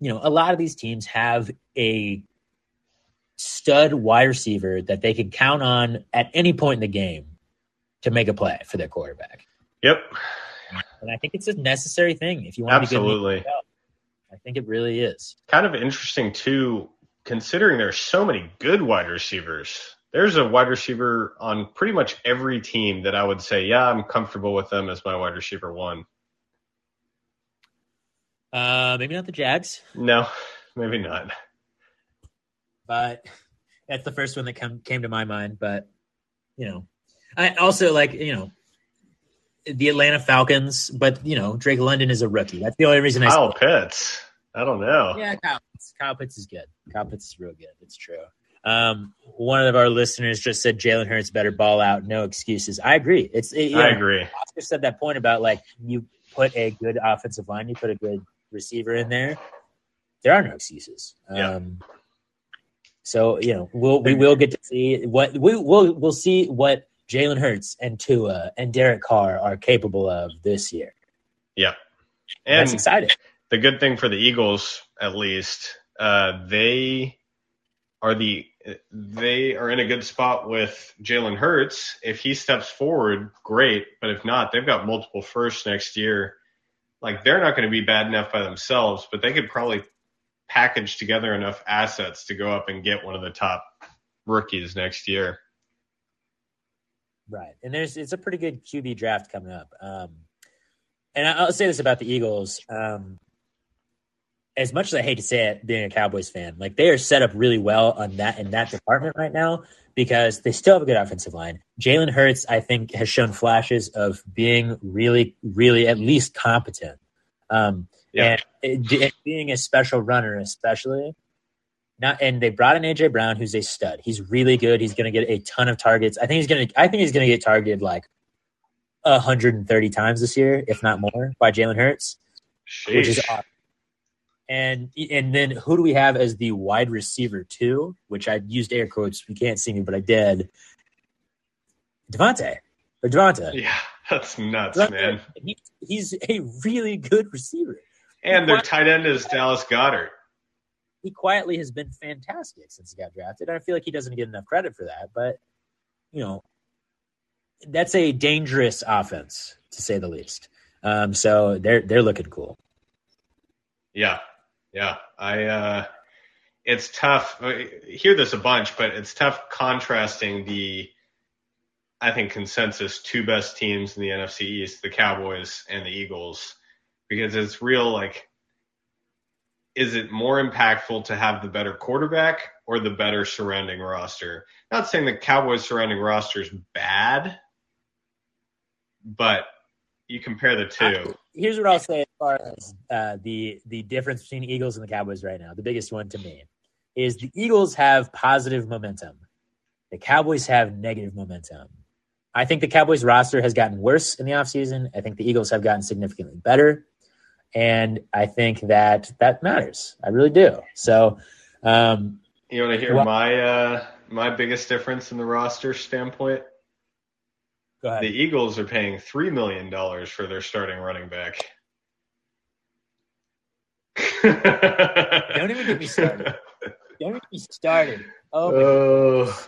you know, a lot of these teams have a stud wide receiver that they can count on at any point in the game to make a play for their quarterback. Yep. And I think it's a necessary thing if you want to be good. Absolutely. I think it really is. Kind of interesting too, considering there's so many good wide receivers. There's a wide receiver on pretty much every team that I would say, yeah, I'm comfortable with them as my wide receiver one. Uh, maybe not the Jags, No, maybe not. but that's the first one that come, came to my mind. But you know, I also like you know the Atlanta Falcons, but you know Drake London is a rookie. That's the only reason I. Kyle Pitts. I don't know. Yeah, Kyle Pitts. Kyle Pitts is good. Kyle Pitts is real good. It's true. Um, one of our listeners just said Jalen Hurts better ball out, no excuses. I agree. It's it, you I know, agree. Oscar said that point about like you put a good offensive line, you put a good receiver in there. There are no excuses. Yeah. Um, so you know we'll we will get to see what we will we'll see what Jalen Hurts and Tua and Derek Carr are capable of this year. Yeah. That's And exciting. the good thing for the Eagles, at least, uh, they are the they are in a good spot with Jalen Hurts. If he steps forward, great. But if not, they've got multiple firsts next year. Like they're not going to be bad enough by themselves, but they could probably package together enough assets to go up and get one of the top rookies next year. Right, and there's it's a pretty good QB draft coming up. Um, and I'll say this about the Eagles: um, as much as I hate to say it, being a Cowboys fan, like they are set up really well on that in that department right now because they still have a good offensive line. Jalen Hurts, I think, has shown flashes of being really, really at least competent. Um, Yeah. and it, it being a special runner, especially not, and they brought in AJ Brown, who's a stud. He's really good. He's going to get a ton of targets. I think he's going to. I think he's going to get targeted like 130 times this year, if not more, by Jalen Hurts, which is Sheesh. awesome. And and then who do we have as the wide receiver too? Which I used air quotes. You can't see me, but I did. Devontae or Devonta. Yeah, that's nuts, Devontae, man. He, he's a really good receiver. And their tight end is Dallas Goedert. He quietly has been fantastic since he got drafted. I feel like he doesn't get enough credit for that, but you know, that's a dangerous offense to say the least. Um, so they're they're looking cool. Yeah, yeah. I uh, it's tough. I hear this a bunch, but it's tough contrasting the, I think consensus two best teams in the NFC East, the Cowboys and the Eagles, because it's real like. Is it more impactful to have the better quarterback or the better surrounding roster? Not saying the Cowboys surrounding roster is bad, but you compare the two. Here's what I'll say as far as uh, the the difference between Eagles and the Cowboys right now. The biggest one to me is the Eagles have positive momentum. The Cowboys have negative momentum. I think the Cowboys roster has gotten worse in the offseason. I think the Eagles have gotten significantly better. And I think that that matters. I really do. So, um, You want to hear Well- my uh, my biggest difference in the roster standpoint? go ahead. The Eagles are paying three million dollars for their starting running back. Don't even get me started. Don't get me started. Oh, Oh,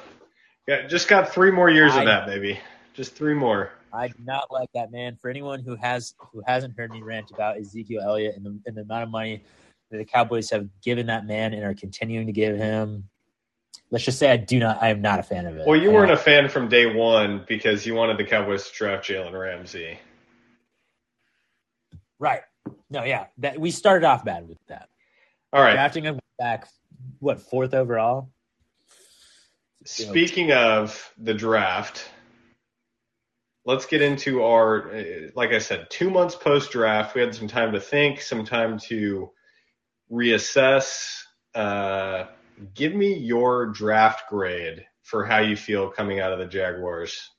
yeah, just got three more years I- of that, baby. Just three more. I do not like that man. For anyone who has who hasn't heard me rant about Ezekiel Elliott and the, and the amount of money that the Cowboys have given that man and are continuing to give him, let's just say I do not. I am not a fan of it. Well, you weren't a fan from day one because you wanted the Cowboys to draft Jalen Ramsey. right. No, yeah, that we started off bad with that. All right. Drafting him back, what fourth overall? Speaking of the draft, let's get into our, uh, like I said, two months post draft. We had some time to think, some time to reassess. Uh, give me your draft grade for how you feel coming out of the Jaguars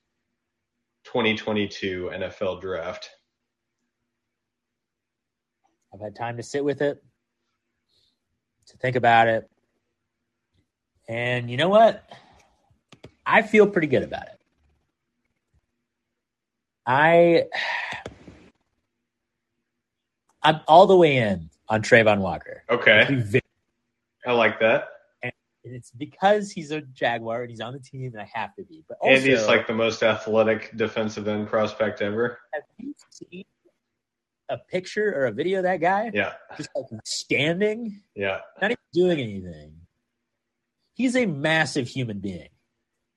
2022 NFL draft. I've had time to sit with it, to think about it. And you know what? I feel pretty good about it. I I'm all the way in on Travon Walker. Okay, I like that. And it's because he's a Jaguar and he's on the team and I have to be. But also, And he's like the most athletic defensive end prospect ever. have you seen a picture or a video of that guy? Yeah, Just like standing yeah. not even doing anything. He's a massive human being,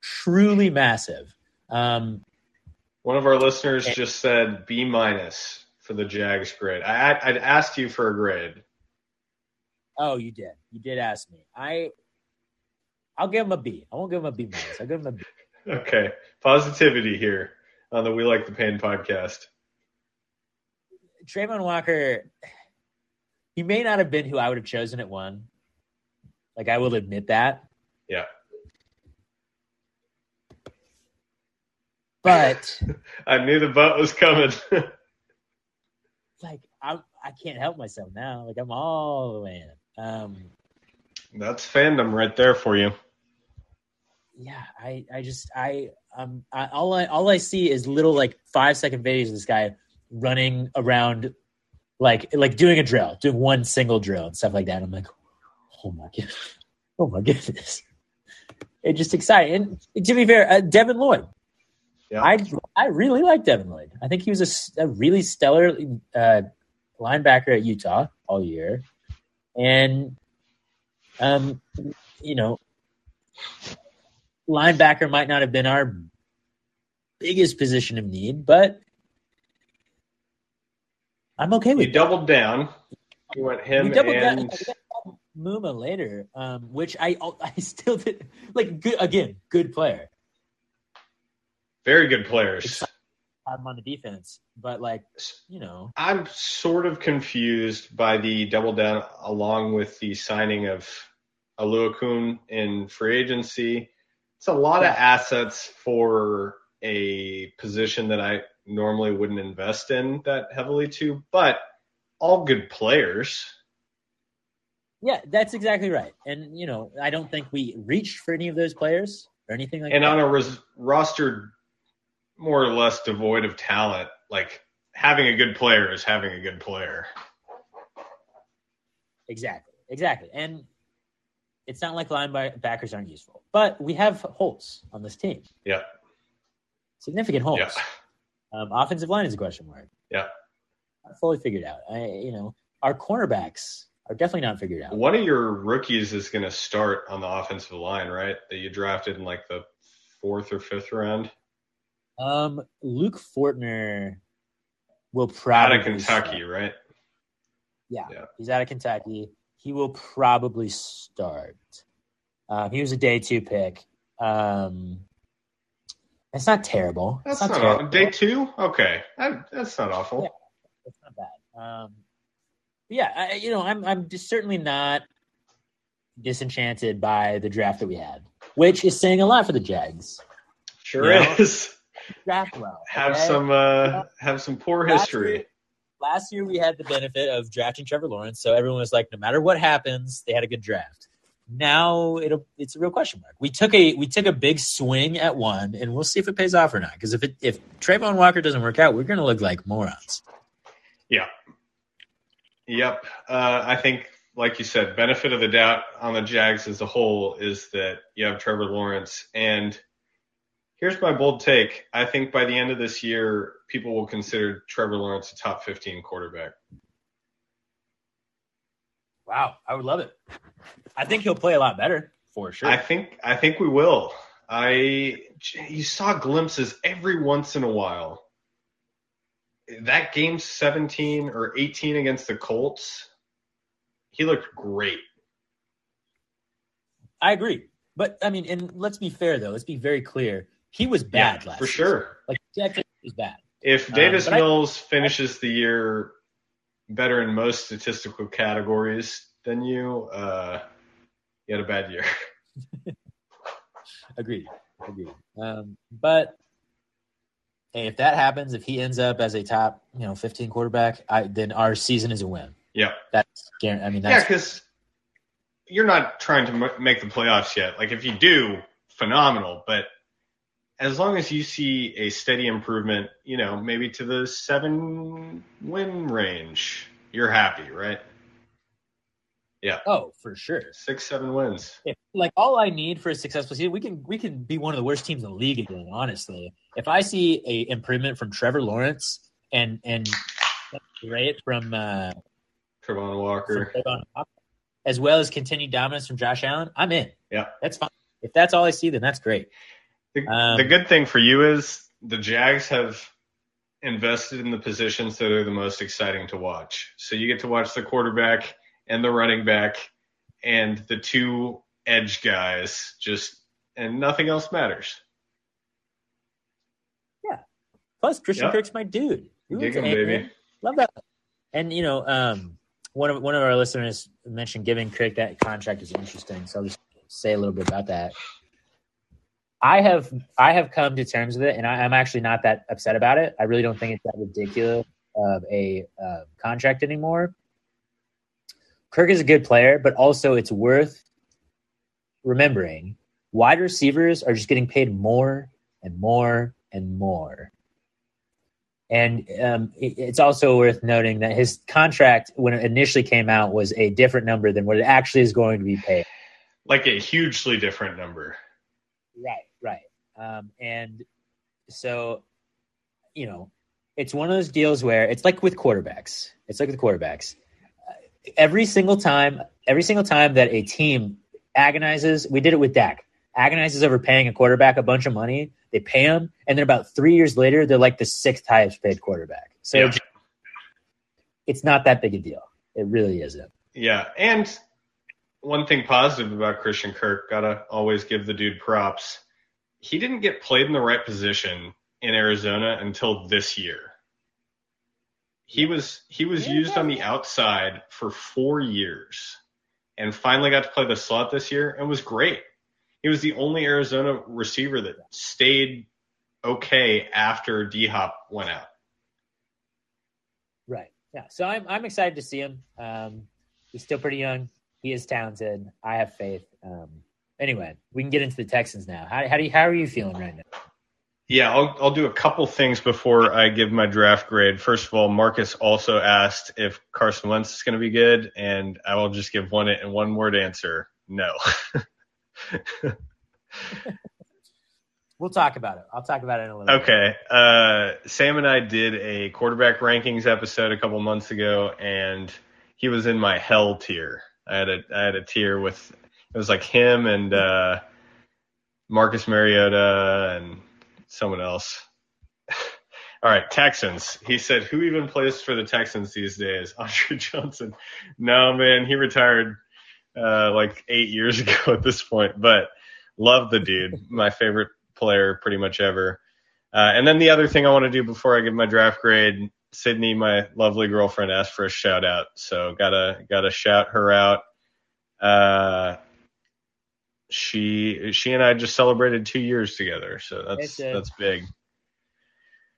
truly massive. Um, One of our listeners just said B minus for the Jags grade. I I'd asked you for a grade. oh, you did, you did ask me. I, I'll give him a B. I won't give him a B minus. I'll give him a B. Okay, positivity here on the We Like the Pain podcast. Travon Walker, he may not have been who I would have chosen at one. Like I will admit that, Yeah, but I knew the butt was coming. like I, I can't help myself now. Like I'm all the way in. Um, That's fandom right there for you. yeah, I, I just, I, um, I, all I, all I see is little like five second videos of this guy running around, like, like doing a drill, doing one single drill and stuff like that. I'm like, oh my god, oh my goodness, it's just exciting. And to be fair, uh, Devin Lloyd, Yeah. I, I really like Devin Lloyd. I think he was a really stellar uh, linebacker at Utah all year, and, um, you know, linebacker might not have been our biggest position of need, but I'm okay with You doubled down. You went him We doubled down. and we Muma later, um, which I I still did like good again, good player. Very good players. have him on the defense, but like you know, I'm sort of confused by the double down along with the signing of Oluokun in free agency. It's a lot Yeah. of assets for a position that I normally wouldn't invest in that heavily to, but all good players. yeah, that's exactly right. And you know, I don't think we reached for any of those players or anything like and that. And on a res- roster more or less devoid of talent, like having a good player is having a good player. Exactly, exactly. And it's not like linebackers aren't useful, but we have holes on this team. Yeah. Significant holes. Yeah. Um, offensive line is a question mark. Yeah. Not fully figured out. I, you know, our cornerbacks are definitely not figured out. One of your rookies is going to start on the offensive line, right? That you drafted in like the fourth or fifth round Um, Luke Fortner will probably out of Kentucky, start. right? Yeah, Yeah. he's out of Kentucky. He will probably start. Um, he was a day two pick. Um, it's not terrible. That's it's not, not, terrible. day two. Okay, that, that's not awful. Yeah. It's not bad. Um, yeah, I, you know, I'm I'm just certainly not disenchanted by the draft that we had, which is saying a lot for the Jags. Sure is. Draft well. Have okay? some uh, have some poor Last history. year- last year we had the benefit of drafting Trevor Lawrence, so everyone was like, no matter what happens, they had a good draft. Now it'll it's a real question mark. We took a we took a big swing at one, and we'll see if it pays off or not. Because if it if Travon Walker doesn't work out, we're gonna look like morons. Yeah. Yep. Uh, I think, like you said, benefit of the doubt on the Jags as a whole is that you have Trevor Lawrence. And here's my bold take. I think by the end of this year, people will consider Trevor Lawrence a top 15 quarterback. Wow, I would love it. I think he'll play a lot better for sure. I think I think we will. I you saw glimpses every once in a while. That game 17 or 18 against the Colts, he looked great. I agree. But I mean, and let's be fair though. Let's be very clear. He was bad last for season. sure. Like Jackson was bad. If Um, Davis I- Mills finishes the year better in most statistical categories than you, uh, you had a bad year. Agreed. Agreed. Um, but hey, if that happens, if he ends up as a top, you know, 15 quarterback, I, then our season is a win. Yeah. That's guaranteed. I mean, Yeah, because you're not trying to m- make the playoffs yet. Like if you do, phenomenal. But as long as you see a steady improvement, you know, maybe to the seven win range, you're happy, right? Yeah. Oh for sure. Six, seven wins. If, like all I need for a successful season, we can we can be one of the worst teams in the league again. Honestly, if I see a improvement from Trevor Lawrence and and great from uh, Travon from Walker. Walker, as well as continued dominance from Josh Allen, I'm in. Yeah. that's fine. If that's all I see, then that's great. The, Um, the good thing for you is the Jags have invested in the positions that are the most exciting to watch. So you get to watch the quarterback and the running back and the two edge guys just and nothing else matters. Yeah. Plus, Christian Yeah. Kirk's my dude. Ooh, Dig and- baby. Love that. And you know, um, one of one of our listeners mentioned giving Kirk that contract is interesting. So I'll just say a little bit about that. I have I have come to terms with it, and I, I'm actually not that upset about it. I really don't think it's that ridiculous of a uh, contract anymore. Kirk is a good player, but also it's worth remembering wide receivers are just getting paid more and more and more. And um, it- it's also worth noting that his contract, when it initially came out, was a different number than what it actually is going to be paid. Like a hugely different number. Right. Um, and so, you know, it's one of those deals where it's like with quarterbacks. It's like with quarterbacks. Uh, Every single time, every single time that a team agonizes, we did it with Dak. Agonizes over paying a quarterback a bunch of money. They pay him, and then about three years later, they're like the sixth highest paid quarterback. So Yeah. it's not that big a deal. It really isn't. Yeah. And one thing positive about Christian Kirk, gotta always give the dude props. He didn't get played in the right position in Arizona until this year. He was he was Yeah, used on the outside for four years, and finally got to play the slot this year and was great. He was the only Arizona receiver that stayed okay after D Hop went out. Right. Yeah. So I'm I'm excited to see him. Um, he's still pretty young. He is talented. I have faith. Um, anyway, we can get into the Texans now. How how do you, how are you feeling right now? Yeah, I'll I'll do a couple things before I give my draft grade. First of all, Marcus also asked if Carson Wentz is going to be good, and I will just give one and one word answer: no. We'll talk about it. I'll talk about it in a little. bit. okay, uh, Sam and I did a quarterback rankings episode a couple months ago, and he was in my hell tier. I had a I had a tier with it was like him and uh, Marcus Mariota and someone else. All right, Texans. He said, "Who even plays for the Texans these days?" Andre Johnson. No, man, he retired uh, like eight years ago at this point. But love the dude. My favorite player, pretty much ever. Uh, and then the other thing I want to do before I give my draft grade, Sydney, my lovely girlfriend, asked for a shout out, so gotta gotta shout her out. Uh, she she and I just celebrated two years together, so that's a- that's big.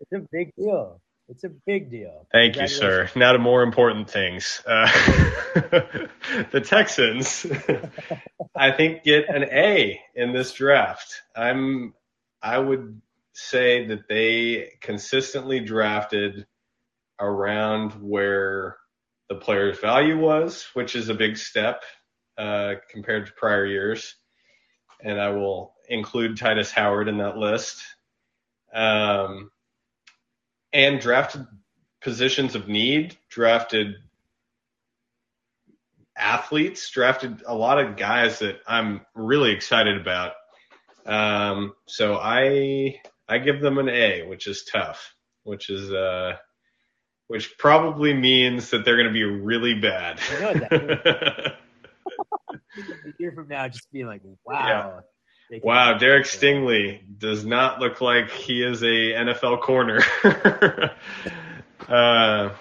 It's a big deal. It's a big deal. Thank you, sir. Now to more important things. Uh, the Texans, I think, get an A in this draft. I'm, I would say that they consistently drafted around where the player's value was, which is a big step uh, compared to prior years. And I will include Tytus Howard in that list. Um, and drafted positions of need, drafted athletes, drafted a lot of guys that I'm really excited about. Um, so I I give them an A, which is tough, which is uh, which probably means that they're going to be really bad. You know what that A year from now, just being like, wow. can- Wow, Derek Stingley does not look like he is a NFL corner. uh,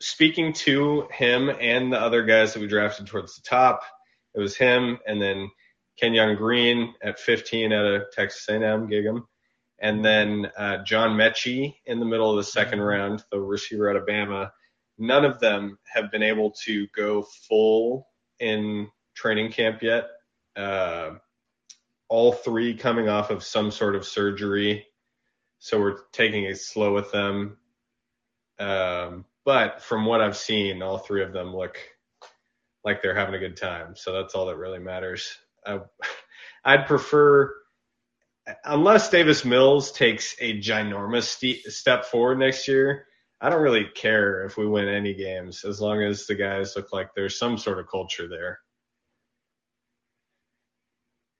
speaking to him and the other guys that we drafted towards the top, it was him and then Kenyon Green at 15 out of Texas A&M, Gig'em, and then uh, John Metchie in the middle of the second round, the receiver out of Bama. None of them have been able to go full in training camp yet. Uh, all three coming off of some sort of surgery, so we're taking it slow with them. Um, but from what I've seen, all three of them look like they're having a good time. So that's all that really matters. I, I'd prefer, unless Davis Mills takes a ginormous ste- step forward next year. I don't really care if we win any games as long as the guys look like there's some sort of culture there.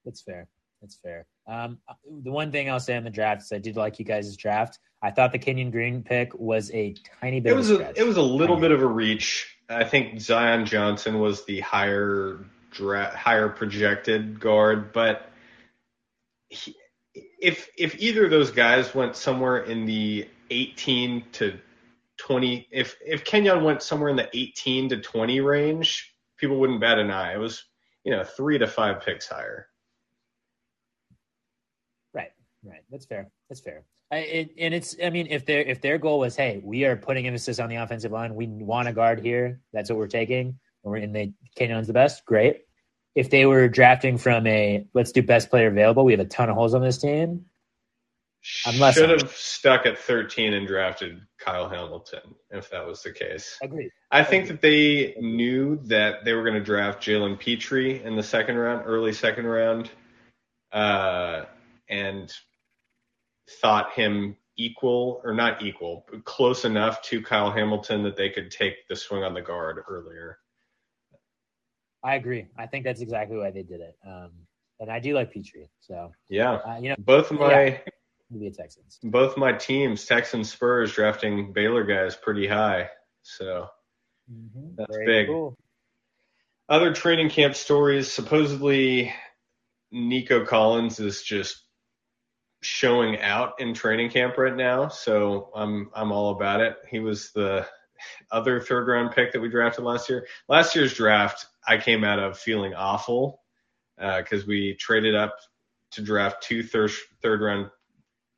That's fair. That's fair. Um, the one thing I'll say on the draft is I did like you guys' draft. I thought the Kenyon Green pick was a tiny bit. It was of a it was a little bit of a reach. I think Zion Johnson was the higher dra- higher projected guard, but he, if if either of those guys went somewhere in the 18 to 20, if if Kenyon went somewhere in the 18 to 20 range, people wouldn't bat an eye. It was you know three to five picks higher. Right, right. That's fair. That's fair. I, it, and it's, I mean, if their if their goal was, hey, we are putting emphasis on the offensive line, we want a guard here. That's what we're taking. And we're in the Kenyon's the best. Great. If they were drafting from a let's do best player available, we have a ton of holes on this team. Unless- Should have stuck at 13 and drafted Kyle Hamilton if that was the case. Agreed. I think that they knew that they were going to draft Jalen Pitre in the second round, early second round, uh, and thought him equal or not equal, but close enough to Kyle Hamilton that they could take the swing on the guard earlier. I agree. I think that's exactly why they did it. Um, and I do like Pitre. So, Yeah, uh, you know, both of my maybe a Texans. both my teams, Texans, Spurs, drafting Baylor guys pretty high. So That's Very big. Cool. other training camp stories supposedly nico collins is just showing out in training camp right now, so I'm I'm all about it. He was the other third round pick that we drafted last year. Last year's draft, I came out of feeling awful because uh, we traded up to draft two third third round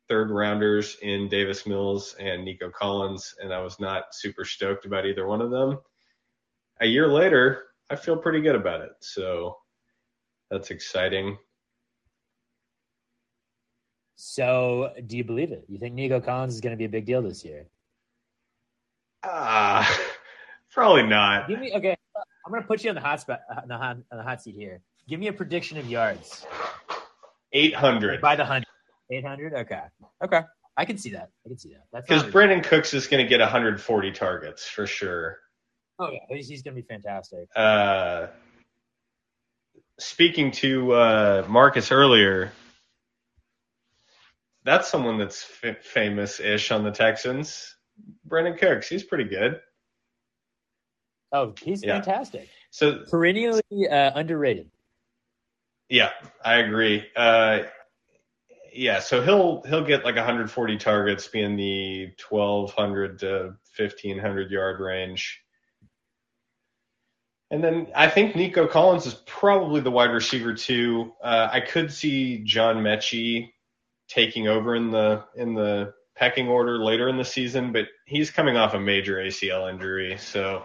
third rounders in Davis Mills and Nico Collins, and I was not super stoked about either one of them. A year later, I feel pretty good about it, so that's exciting. So, do you believe it? You think Nico Collins is going to be a big deal this year? Ah, uh, probably not. Give me okay. I'm going to put you on the hot spot, on the hot, on the hot seat here. Give me a prediction of yards. 800 by the hundred. 800. Okay. Okay. I can see that. I can see that. Because Brandin Cooks is going to get 140 targets for sure. Oh yeah, he's, he's going to be fantastic. Uh, speaking to uh, Marcus earlier, that's someone that's f- famous-ish on the Texans. Brandin Cooks, he's pretty good. Oh, he's yeah. fantastic. So perennially uh, underrated. Yeah, I agree. Uh, yeah, so he'll he'll get like 140 targets, be in the 1200 to 1500 yard range. And then I think Nico Collins is probably the wide receiver too. Uh, I could see John Metchie taking over in the in the pecking order later in the season, but he's coming off a major ACL injury, so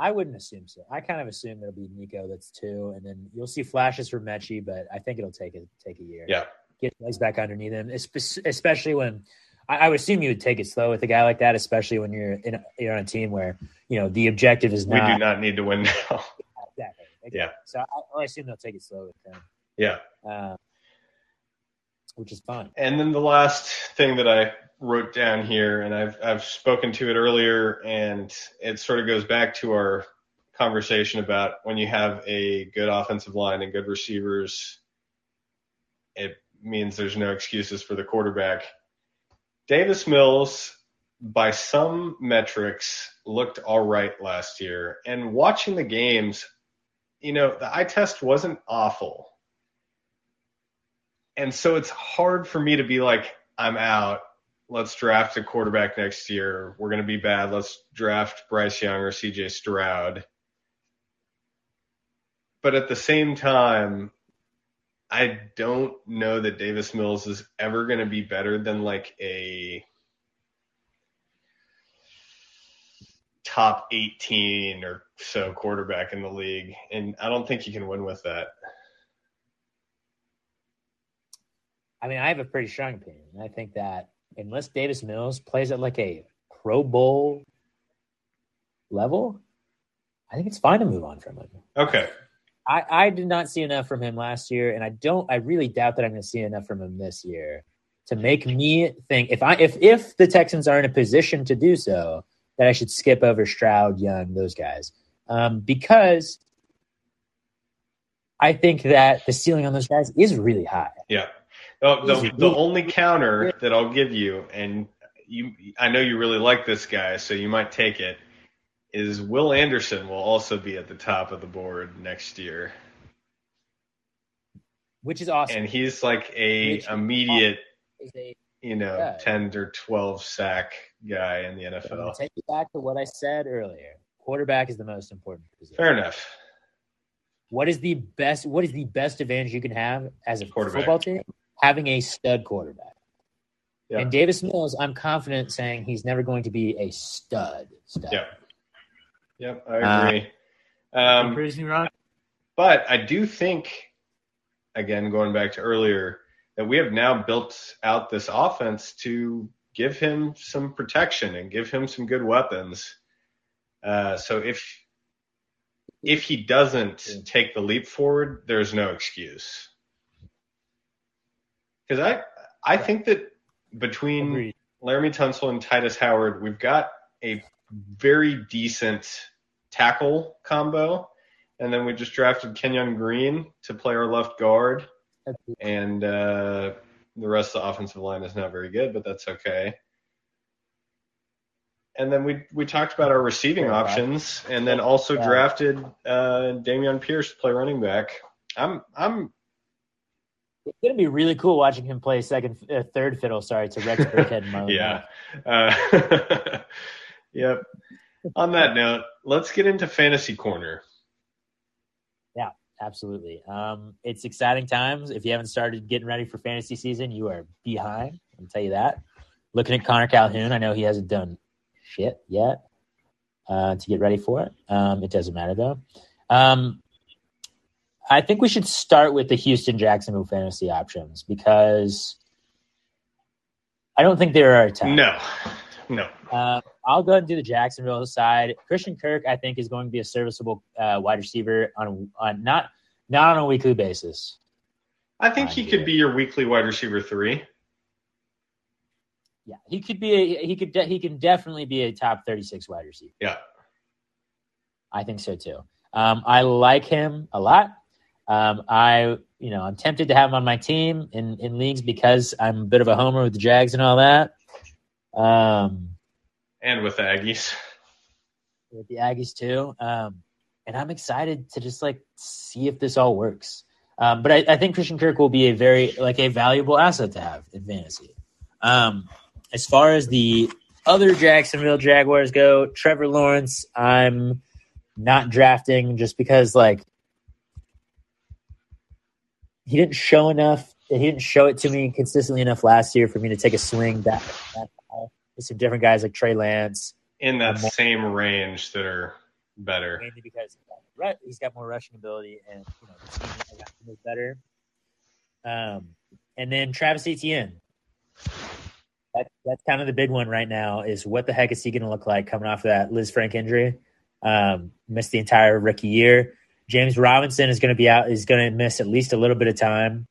I wouldn't assume so. I kind of assume it'll be Nico that's two, and then you'll see flashes for Metchie, but I think it'll take a take a year. Yeah, get legs back underneath him, especially when I, I, would assume you would take it slow with a guy like that, especially when you're in a, you're on a team where you know the objective is not. We do not need to win now. exactly, exactly. Yeah. So I, I, assume they'll take it slow with him. Yeah. Uh, which is fun. And then the last thing that I wrote down here, and I've I've spoken to it earlier, and it sort of goes back to our conversation about when you have a good offensive line and good receivers, it means there's no excuses for the quarterback. Davis Mills, by some metrics, looked all right last year, and watching the games, you know, the eye test wasn't awful. And so it's hard for me to be like, I'm out let's draft a quarterback next year. We're going to be bad. Let's draft Bryce Young or CJ Stroud. But at the same time, I don't know that Davis Mills is ever going to be better than like a top 18 or so quarterback in the league. And I don't think you can win with that. I mean, I have a pretty strong opinion. I think that unless Davis Mills plays at like a Pro Bowl level, I think it's fine to move on from him. Okay. I, I did not see enough from him last year, and I don't. I really doubt that I'm going to see enough from him this year to make me think if I if if the Texans are in a position to do so, that I should skip over Stroud, Young, those guys, um, because I think that the ceiling on those guys is really high. Yeah. Oh, the, the only counter that I'll give you, and you, I know you really like this guy, so you might take it, is Will Anderson will also be at the top of the board next year. Which is awesome. And he's like a Which immediate, a, you know, yeah. 10 or 12 sack guy in the NFL. Take you back to what I said earlier. Quarterback is the most important position. Fair enough. What is the best? What is the best advantage you can have as a football team? Having a stud quarterback. Yeah. And Davis Mills, I'm confident saying he's never going to be a stud. stud. Yeah. Yep, I agree. Uh, um, proving wrong. But I do think, again, going back to earlier, that we have now built out this offense to give him some protection and give him some good weapons. Uh, so if if he doesn't take the leap forward, there's no excuse. Because I I think that between Agreed. Laremy Tunsil and Tytus Howard, we've got a very decent tackle combo. And then we just drafted Kenyon Green to play our left guard. And uh, the rest of the offensive line is not very good, but that's okay. And then we we talked about our receiving options, and then also yeah. drafted uh, Dameon Pierce to play running back. I'm I'm It's gonna be really cool watching him play second, uh, third fiddle. Sorry to Rex Burkhead Marlon. yeah. Uh, yep. On that note, let's get into fantasy corner. Yeah, absolutely. Um, it's exciting times. If you haven't started getting ready for fantasy season, you are behind. I'll tell you that. Looking at Connor Calhoun, I know he hasn't done shit yet uh, to get ready for it. Um, it doesn't matter though. Um, I think we should start with the Houston Jacksonville fantasy options because I don't think there are a ton. No, no. Uh, I'll go ahead and do the Jacksonville side. Christian Kirk, I think, is going to be a serviceable uh, wide receiver on on not not on a weekly basis. I think he could be your weekly wide receiver three. Yeah, he could be. A, he could. De- he can definitely be a top thirty-six wide receiver. Yeah, I think so too. Um, I like him a lot. Um, I, you know, I'm tempted to have him on my team in in leagues because I'm a bit of a homer with the Jags and all that. Um, and with the Aggies. With the Aggies too. Um, and I'm excited to just like see if this all works. Um, but I, I, think Christian Kirk will be a very like a valuable asset to have in fantasy. Um, as far as the other Jacksonville Jaguars go, Trevor Lawrence, I'm not drafting just because like he didn't show enough. He didn't show it to me consistently enough last year for me to take a swing back. With some different guys like Trey Lance in that same range that are better. Mainly because he's got more rushing ability and you know the team is better. Um, and then Travis Etienne. That, that's kind of the big one right now. Is what the heck is he going to look like coming off of that Lisfranc injury? Um, missed the entire rookie year. James Robinson is going to be out. Is going to miss at least a little bit of time,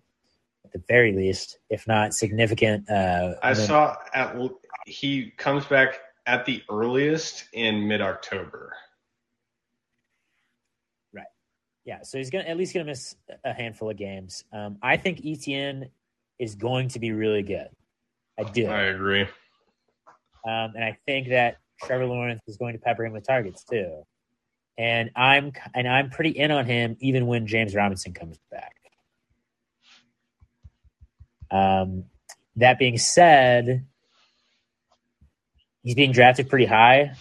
at the very least, if not significant. Uh, I saw at he comes back at the earliest in mid October. Right. Yeah. So he's gonna at least gonna miss a handful of games. Um, I think Etienne is going to be really good. I do. I agree. Um, and I think that Trevor Lawrence is going to pepper him with targets too. And I'm and I'm pretty in on him even when James Robinson comes back. Um, that being said, he's being drafted pretty high,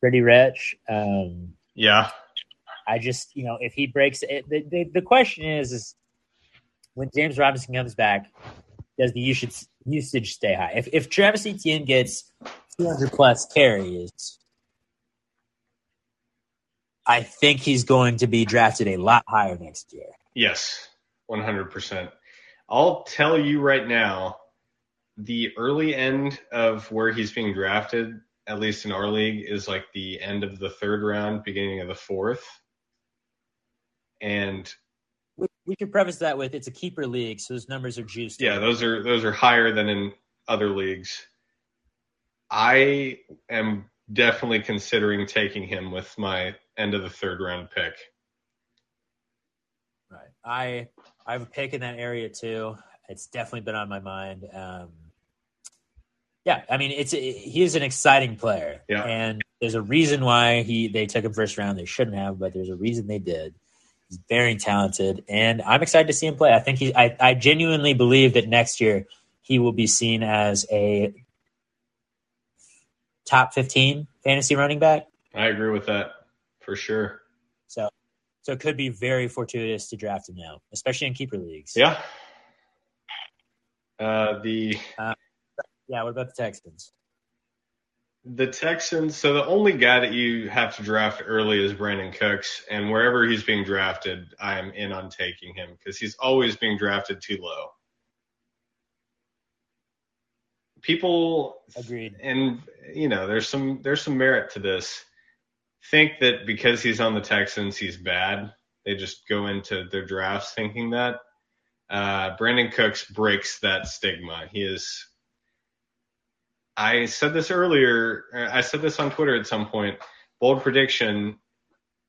pretty rich. Um, yeah. I just, you know, if he breaks it, the, the, the question is, is when James Robinson comes back, does the usage usage stay high? If if Travis Etienne gets 200 plus carries, I think he's going to be drafted a lot higher next year. Yes, 100%. I'll tell you right now, the early end of where he's being drafted, at least in our league, is like the end of the third round, beginning of the fourth. And we, we could preface that with it's a keeper league, so those numbers are juiced. Yeah, those are those are higher than in other leagues. I am definitely considering taking him with my end of the third round pick. Right. I I have a pick in that area too. It's definitely been on my mind. Um, yeah, I mean, it's he is an exciting player, yeah. and there's a reason why he they took him first round. They shouldn't have, but there's a reason they did. He's very talented, and I'm excited to see him play. I think he, I, I genuinely believe that next year he will be seen as a top 15 fantasy running back. I agree with that for sure. So, so it could be very fortuitous to draft him now, especially in keeper leagues. Yeah. Uh, the uh, yeah. What about the Texans? The Texans. So the only guy that you have to draft early is Brandin Cooks, and wherever he's being drafted, I am in on taking him because he's always being drafted too low. People agreed, and you know, there's some there's some merit to this. Think that because he's on the Texans, he's bad. They just go into their drafts thinking that. Uh, Brandin Cooks breaks that stigma. He is I said this earlier. I said this on Twitter at some point. Bold prediction: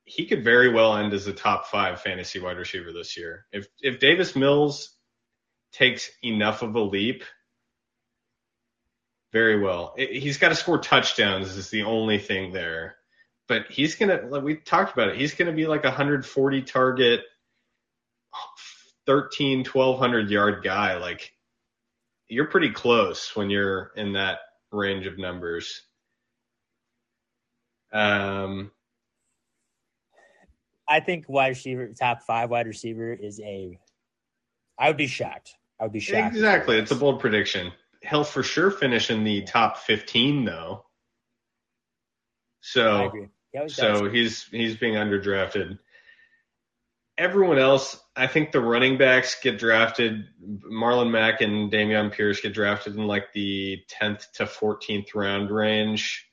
he could very well end as a top five fantasy wide receiver this year. If if Davis Mills takes enough of a leap, very well. He's got to score touchdowns. Is the only thing there, but he's gonna. Like we talked about it. He's gonna be like a 140 target, 13, 1200 yard guy, like you're pretty close when you're in that range of numbers. Um, I think wide receiver, top five wide receiver is a. I would be shocked. I would be shocked. Exactly, it's a bold prediction. He'll for sure finish in the top 15 though. So, He so he's he's being underdrafted. Everyone else, I think the running backs get drafted. Marlon Mack and Dameon Pierce get drafted in like the 10th to 14th round range.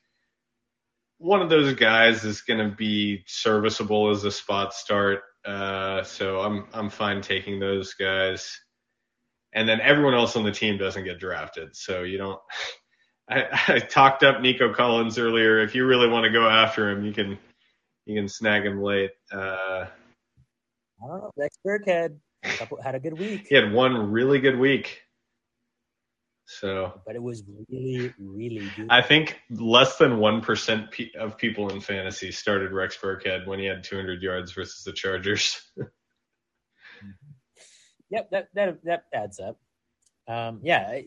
One of those guys is going to be serviceable as a spot start. Uh, so I'm I'm fine taking those guys. And then everyone else on the team doesn't get drafted. So you don't. I, I talked up Nico Collins earlier. If you really want to go after him, you can you can snag him late. Uh, I don't know. Rex Burkhead had a good week, he had one really good week. So but it was really, really good. I think less than one percent of people in fantasy started Rex Burkhead when he had 200 yards versus the Chargers. Yep, that that that adds up. Um, yeah,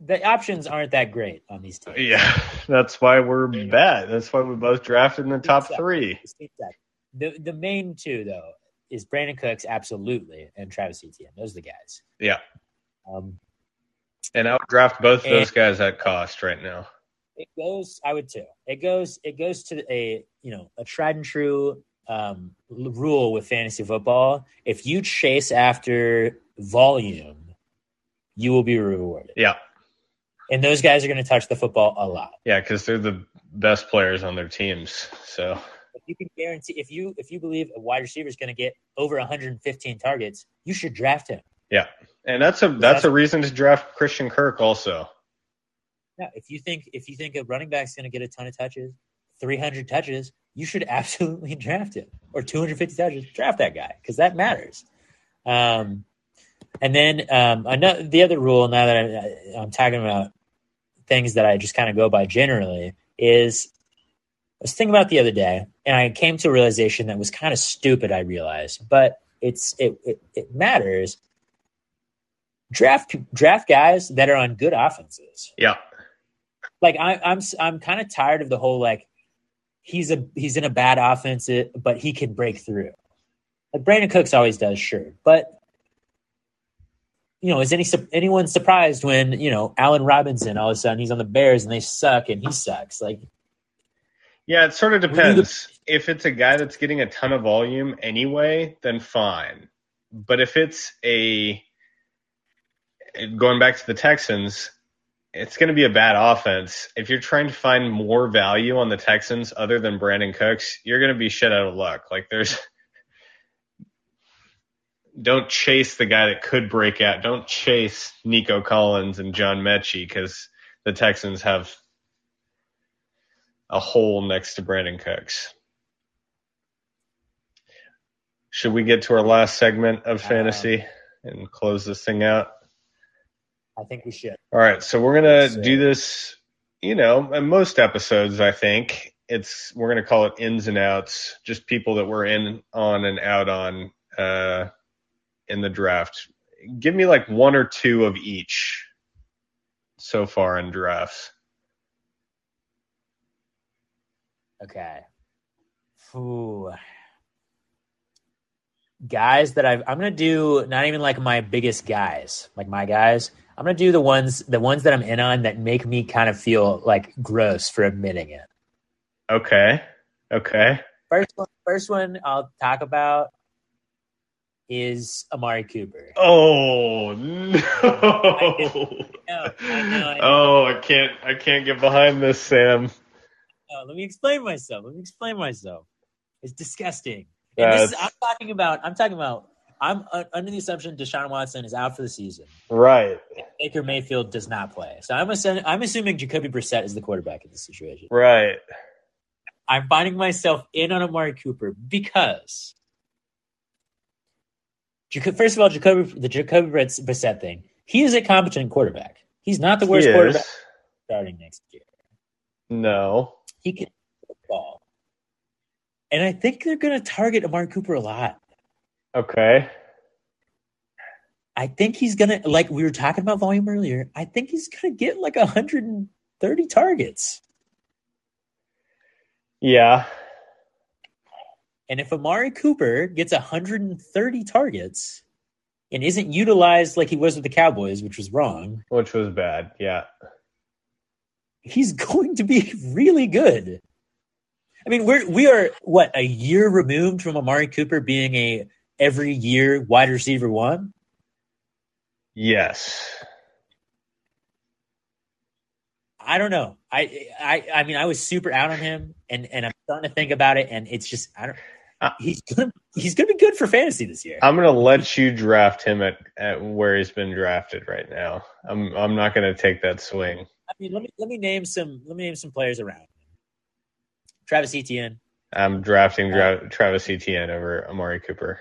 the options aren't that great on these teams. yeah, that's why we're bad. That's why we both drafted in the top Exactly. three. Exactly. The the main two though is Brandin Cooks absolutely and Travis Etienne. Those are the guys. Yeah, Um, and I would draft both And- those guys at cost right now. it goes. I would too. It goes. It goes to a you know a tried and true um, rule with fantasy football. If you chase after volume, you will be rewarded. Yeah, And those guys are going to touch the football a lot. yeah, because they're the best players on their teams. So if you can guarantee if you if you believe a wide receiver is going to get over 115 targets, you should draft him. yeah, and that's a that's a reason to draft Christian Kirk also. Yeah, if you think if you think a running back's going to get a ton of touches, 300 touches, you should absolutely draft him. Or 250 touches, draft that guy because that matters. Um, and then um, another the other rule now that I, I'm talking about things that I just kind of go by generally is I was thinking about the other day, and I came to a realization that was kind of stupid. I realized, but it's it it, it matters. Draft draft guys that are on good offenses. Yeah, Like I, I'm I'm kind of tired of the whole like he's a he's in a bad offense, but he can break through. Like Brandin Cooks always does, sure, but you know, is any anyone surprised when you know Allen Robinson all of a sudden he's on the Bears and they suck and he sucks? Like Yeah, it sort of depends. If it's a guy that's getting a ton of volume anyway, then fine. But if it's a going back to the Texans, it's going to be a bad offense. If you're trying to find more value on the Texans other than Brandin Cooks, you're going to be shit out of luck. Like there's don't chase the guy that could break out. Don't chase Nico Collins and John Metchie because the Texans have a hole next to Brandin Cooks. Should we get to our last segment of fantasy and close this thing out? I think we should. All right, so we're gonna So- do this. You know, in most episodes, I think it's we're gonna call it ins and outs, just people that we're in on and out on uh, in the draft. Give me like one or two of each so far in drafts. Okay. Ooh. Guys that I've I'm gonna do not even like my biggest guys, like my guys. I'm gonna do the ones the ones that I'm in on that make me kind of feel like gross for admitting it. Okay, okay. First one first one I'll talk about is Amari Cooper. Oh no! know, I know, I know. Oh, I can't. I can't get behind this, Sam. No, let me explain myself. Let me explain myself. It's disgusting. And this is, I'm talking about. I'm talking about. I'm uh, under the assumption Deshaun Watson is out for the season. Right, Baker Mayfield does not play. So I'm assuming, I'm assuming Jacoby Brissett is the quarterback in this situation. right. I'm finding myself in on Amari Cooper because, first of all, Jacoby the Jacoby Brissett thing. He is a competent quarterback. He's not the worst quarterback starting next year. No. He can ball, and I think they're going to target Amari Cooper a lot. Okay. I think he's gonna like we were talking about volume earlier. I think he's gonna get like 130 targets. Yeah. And if Amari Cooper gets 130 targets and isn't utilized like he was with the Cowboys, which was wrong, Which was bad. Yeah. he's going to be really good. I mean, we're we are what a year removed from Amari Cooper being a every year wide receiver one. Yes. I don't know. I I I mean, I was super out on him, and and I'm starting to think about it, and it's just I don't. Uh, he's gonna he's gonna be good for fantasy this year. I'm gonna let you draft him at, at where he's been drafted right now. I'm I'm not gonna take that swing. I mean, let me let me name some let me name some players around. Travis Etienne. I'm drafting Dra- Travis Etienne over Amari Cooper.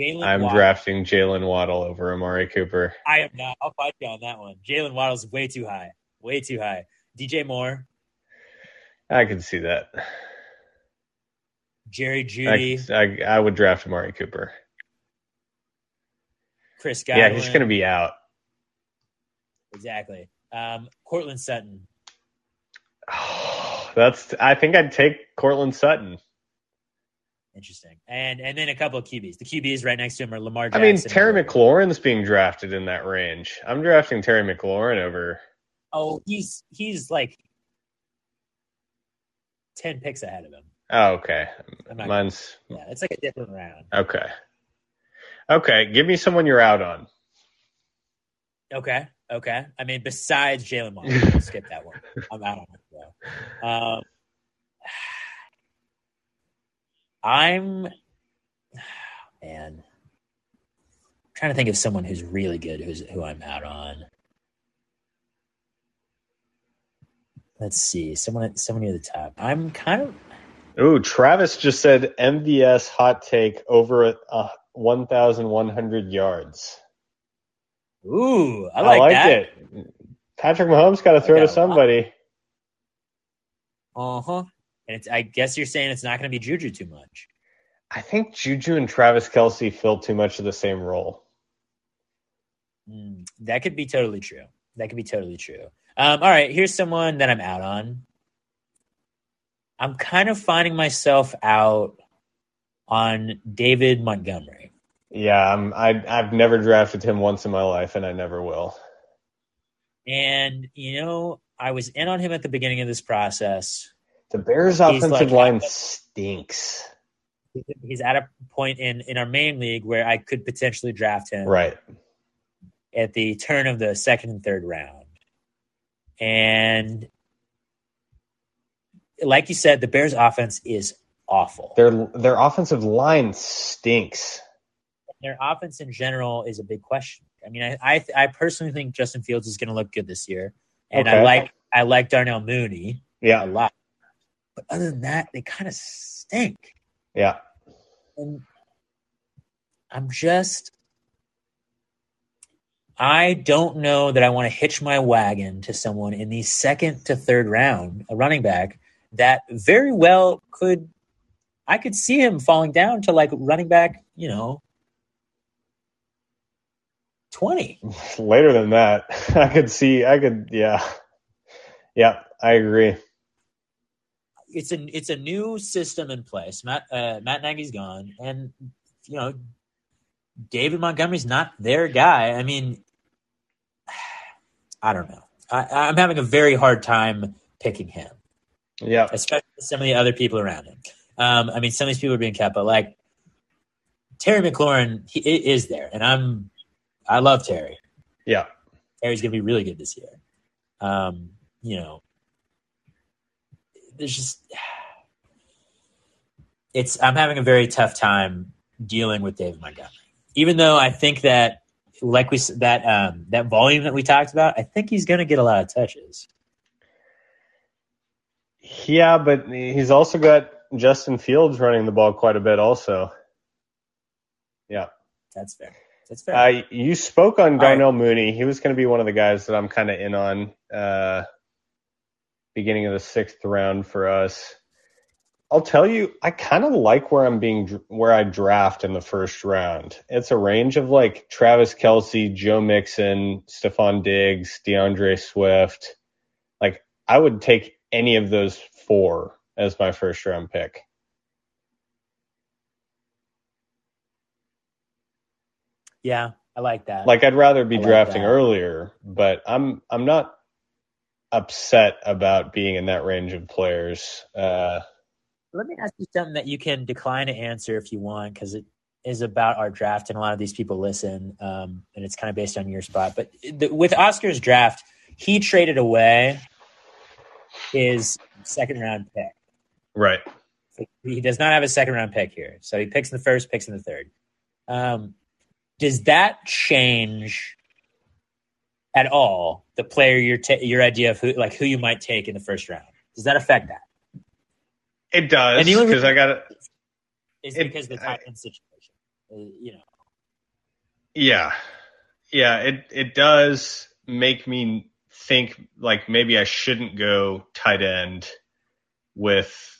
Jalen I'm Waddle. drafting Jalen Waddle over Amari Cooper. I am not. I'll fight you on that one. Jalen Waddle's way too high. Way too high. DJ Moore, I can see that. Jerry Jeudy, I, I, I would draft Amari Cooper. Chris Godwin. Yeah, he's going to be out. exactly. Um, Courtland Sutton. That's. I think I'd take Courtland Sutton. Interesting. And and then a couple of QBs. The QBs right next to him are Lamar I mean, Terry McLaurin's being drafted in that range. I'm drafting Terry McLaurin over. Oh, he's he's like ten picks ahead of him. Oh, okay. Mine's yeah, it's like a different round. okay. Okay, give me someone you're out on. Okay. Okay. I mean, besides Jalen Waddle, I'll skip that one. I'm out on it though. Um, I'm man. I'm trying to think of someone who's really good who's who I'm out on. Let's see. Someone someone near the top. I'm kind of Ooh, Travis just said MVS hot take over uh, 1,100 yards. Ooh, I like, that. it. Patrick Mahomes got to throw to somebody. Uh-huh. And it's I guess you're saying it's not gonna be Juju too much. I think Juju and Travis Kelce fill too much of the same role. Mm, that could be totally true. That could be totally true. Um, all right, here's someone that I'm out on. I'm kind of finding myself out on David Montgomery. Yeah, I'm, I, I've never drafted him once in my life, and I never will. And, you know, I was in on him at the beginning of this process. The Bears' offensive like- line stinks. He's at a point in, in our main league where I could potentially draft him Right. at the turn of the second and third round. And like you said, the Bears' offense is awful. Their their offensive line stinks. their offense in general is a big question. I mean, I I, I personally think Justin Fields is going to look good this year, and I like I like Darnell Mooney Yeah, a lot. But other than that, they kind of stink. yeah. And I'm just I don't know that I want to hitch my wagon to someone in the second to third round, a running back that very well could I could see him falling down to like running back, you know, 20. Later than that, I could see. I could. Yeah, yeah. I agree. it's a it's a new system in place. Matt uh, Matt Nagy's gone, and you know David Montgomery's not their guy. I mean, I don't know. I, I'm having a very hard time picking him, Yeah, especially some of the other people around him. Um, I mean, some of these people are being kept, but like Terry McLaurin, he is there, and I'm I love Terry. yeah. Terry's gonna be really good this year. Um, you know, there's just it's I'm having a very tough time dealing with David Montgomery. Even though I think that like we that um that volume that we talked about, I think he's gonna get a lot of touches. Yeah, but he's also got Justin Fields running the ball quite a bit. Also, yeah. That's fair. That's fair. Uh, you spoke on right. Mooney. He was going to be one of the guys that I'm kind of in on. Uh, beginning of the sixth round for us. I'll tell you, I kind of like where I'm being where I draft in the first round. It's a range of like Travis Kelce, Joe Mixon, Stefon Diggs, D'Andre Swift. Like I would take any of those four as my first round pick. Yeah, I like that. Like I'd rather be like drafting that. earlier, but I'm I'm not upset about being in that range of players. Uh, Let me ask you something that you can decline to answer if you want, because it is about our draft, and a lot of these people listen, um, and it's kind of based on your spot. But the, with Oscar's draft, he traded away his second round pick. Right. So he does not have a second round pick here, so he picks in the first, picks in the third. Um, does that change at all the player your ta- your idea of who like who you might take in the first round? Does that affect that? It does because I got it. Is it, because the tight end situation, uh, you know? Yeah, yeah. It it does make me think like maybe I shouldn't go tight end with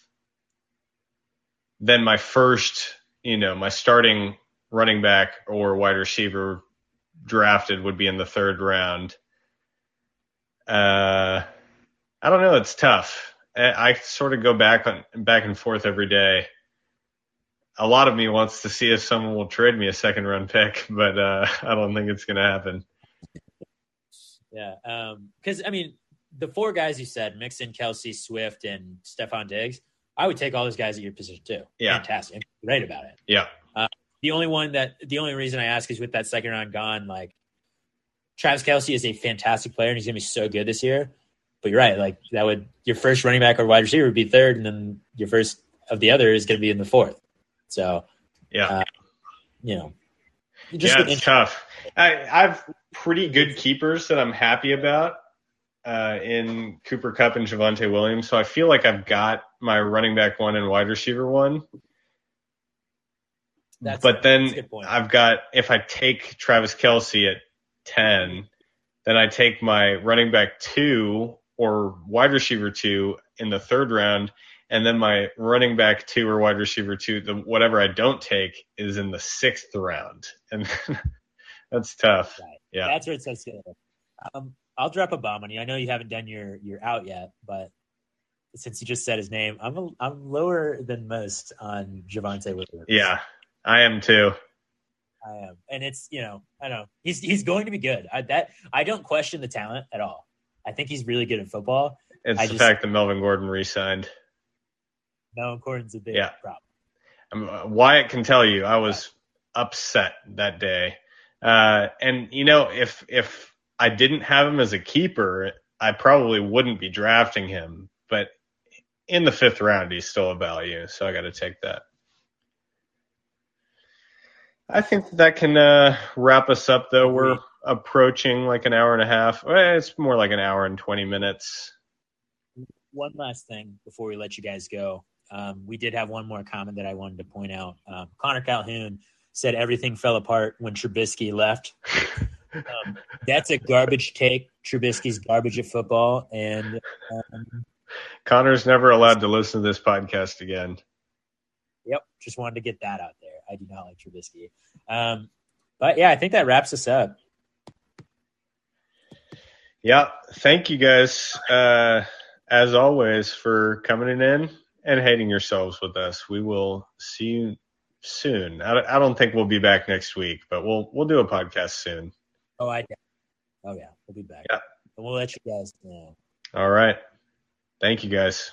then my first, you know, my starting running back or wide receiver drafted would be in the third round. Uh, I don't know. It's tough. I, I sort of go back on back and forth every day. A lot of me wants to see if someone will trade me a second round pick, but uh, I don't think it's going to happen. Yeah, because um, I mean, the four guys you said, Mixon, Kelce, Swift, and Stefon Diggs, I would take all those guys at your position too. Yeah, fantastic, great about it. Yeah, the only one that the only reason I ask is with that second round gone, like Travis Kelce is a fantastic player and he's gonna be so good this year. But you're right, like that would your first running back or wide receiver would be third, and then your first of the other is gonna be in the fourth. So yeah, uh, you know, just yeah, it's tough. I I've pretty good keepers that I'm happy about uh, in Cooper Kupp and Javonte Williams. So I feel like I've got my running back one and wide receiver one. That's but then I've got if I take Travis Kelce at ten, then I take my running back two or wide receiver two in the third round, and then my running back two or wide receiver two, the whatever I don't take is in the sixth round, and that's tough. Right. Yeah, that's where it says. Um, I'll drop a bomb on you. I know you haven't done your your out yet, but since you just said his name, I'm a, I'm lower than most on Javonte Williams. Yeah, I am too. I am, and it's you know I know he's he's going to be good. I, that I don't question the talent at all. I think he's really good at football. It's I the just, fact that Melvin Gordon re-signed. Melvin Gordon's a big yeah. problem. Um, Wyatt can tell you I was upset that day, uh, and you know if if I didn't have him as a keeper, I probably wouldn't be drafting him. But in the fifth round, he's still a value, so I got to take that. I think that can uh, wrap us up, though. We're approaching like an hour and a half. Well, it's more like an hour and 20 minutes. One last thing before we let you guys go. Um, we did have one more comment that I wanted to point out. Um, Connor Calhoun said everything fell apart when Trubisky left. um, that's a garbage take. Trubisky's garbage at football. And um, Connor's never allowed to listen to this podcast again. Yep. Just wanted to get that out there. I do not like Trubisky. Um, but yeah, I think that wraps us up. Yeah. Thank you guys, uh, as always, for coming in and hating yourselves with us. We will see you soon. I, I don't think we'll be back next week, but we'll we'll do a podcast soon. Oh, I. Oh yeah, we'll be back. Yeah. We'll let you guys know. All right. Thank you guys.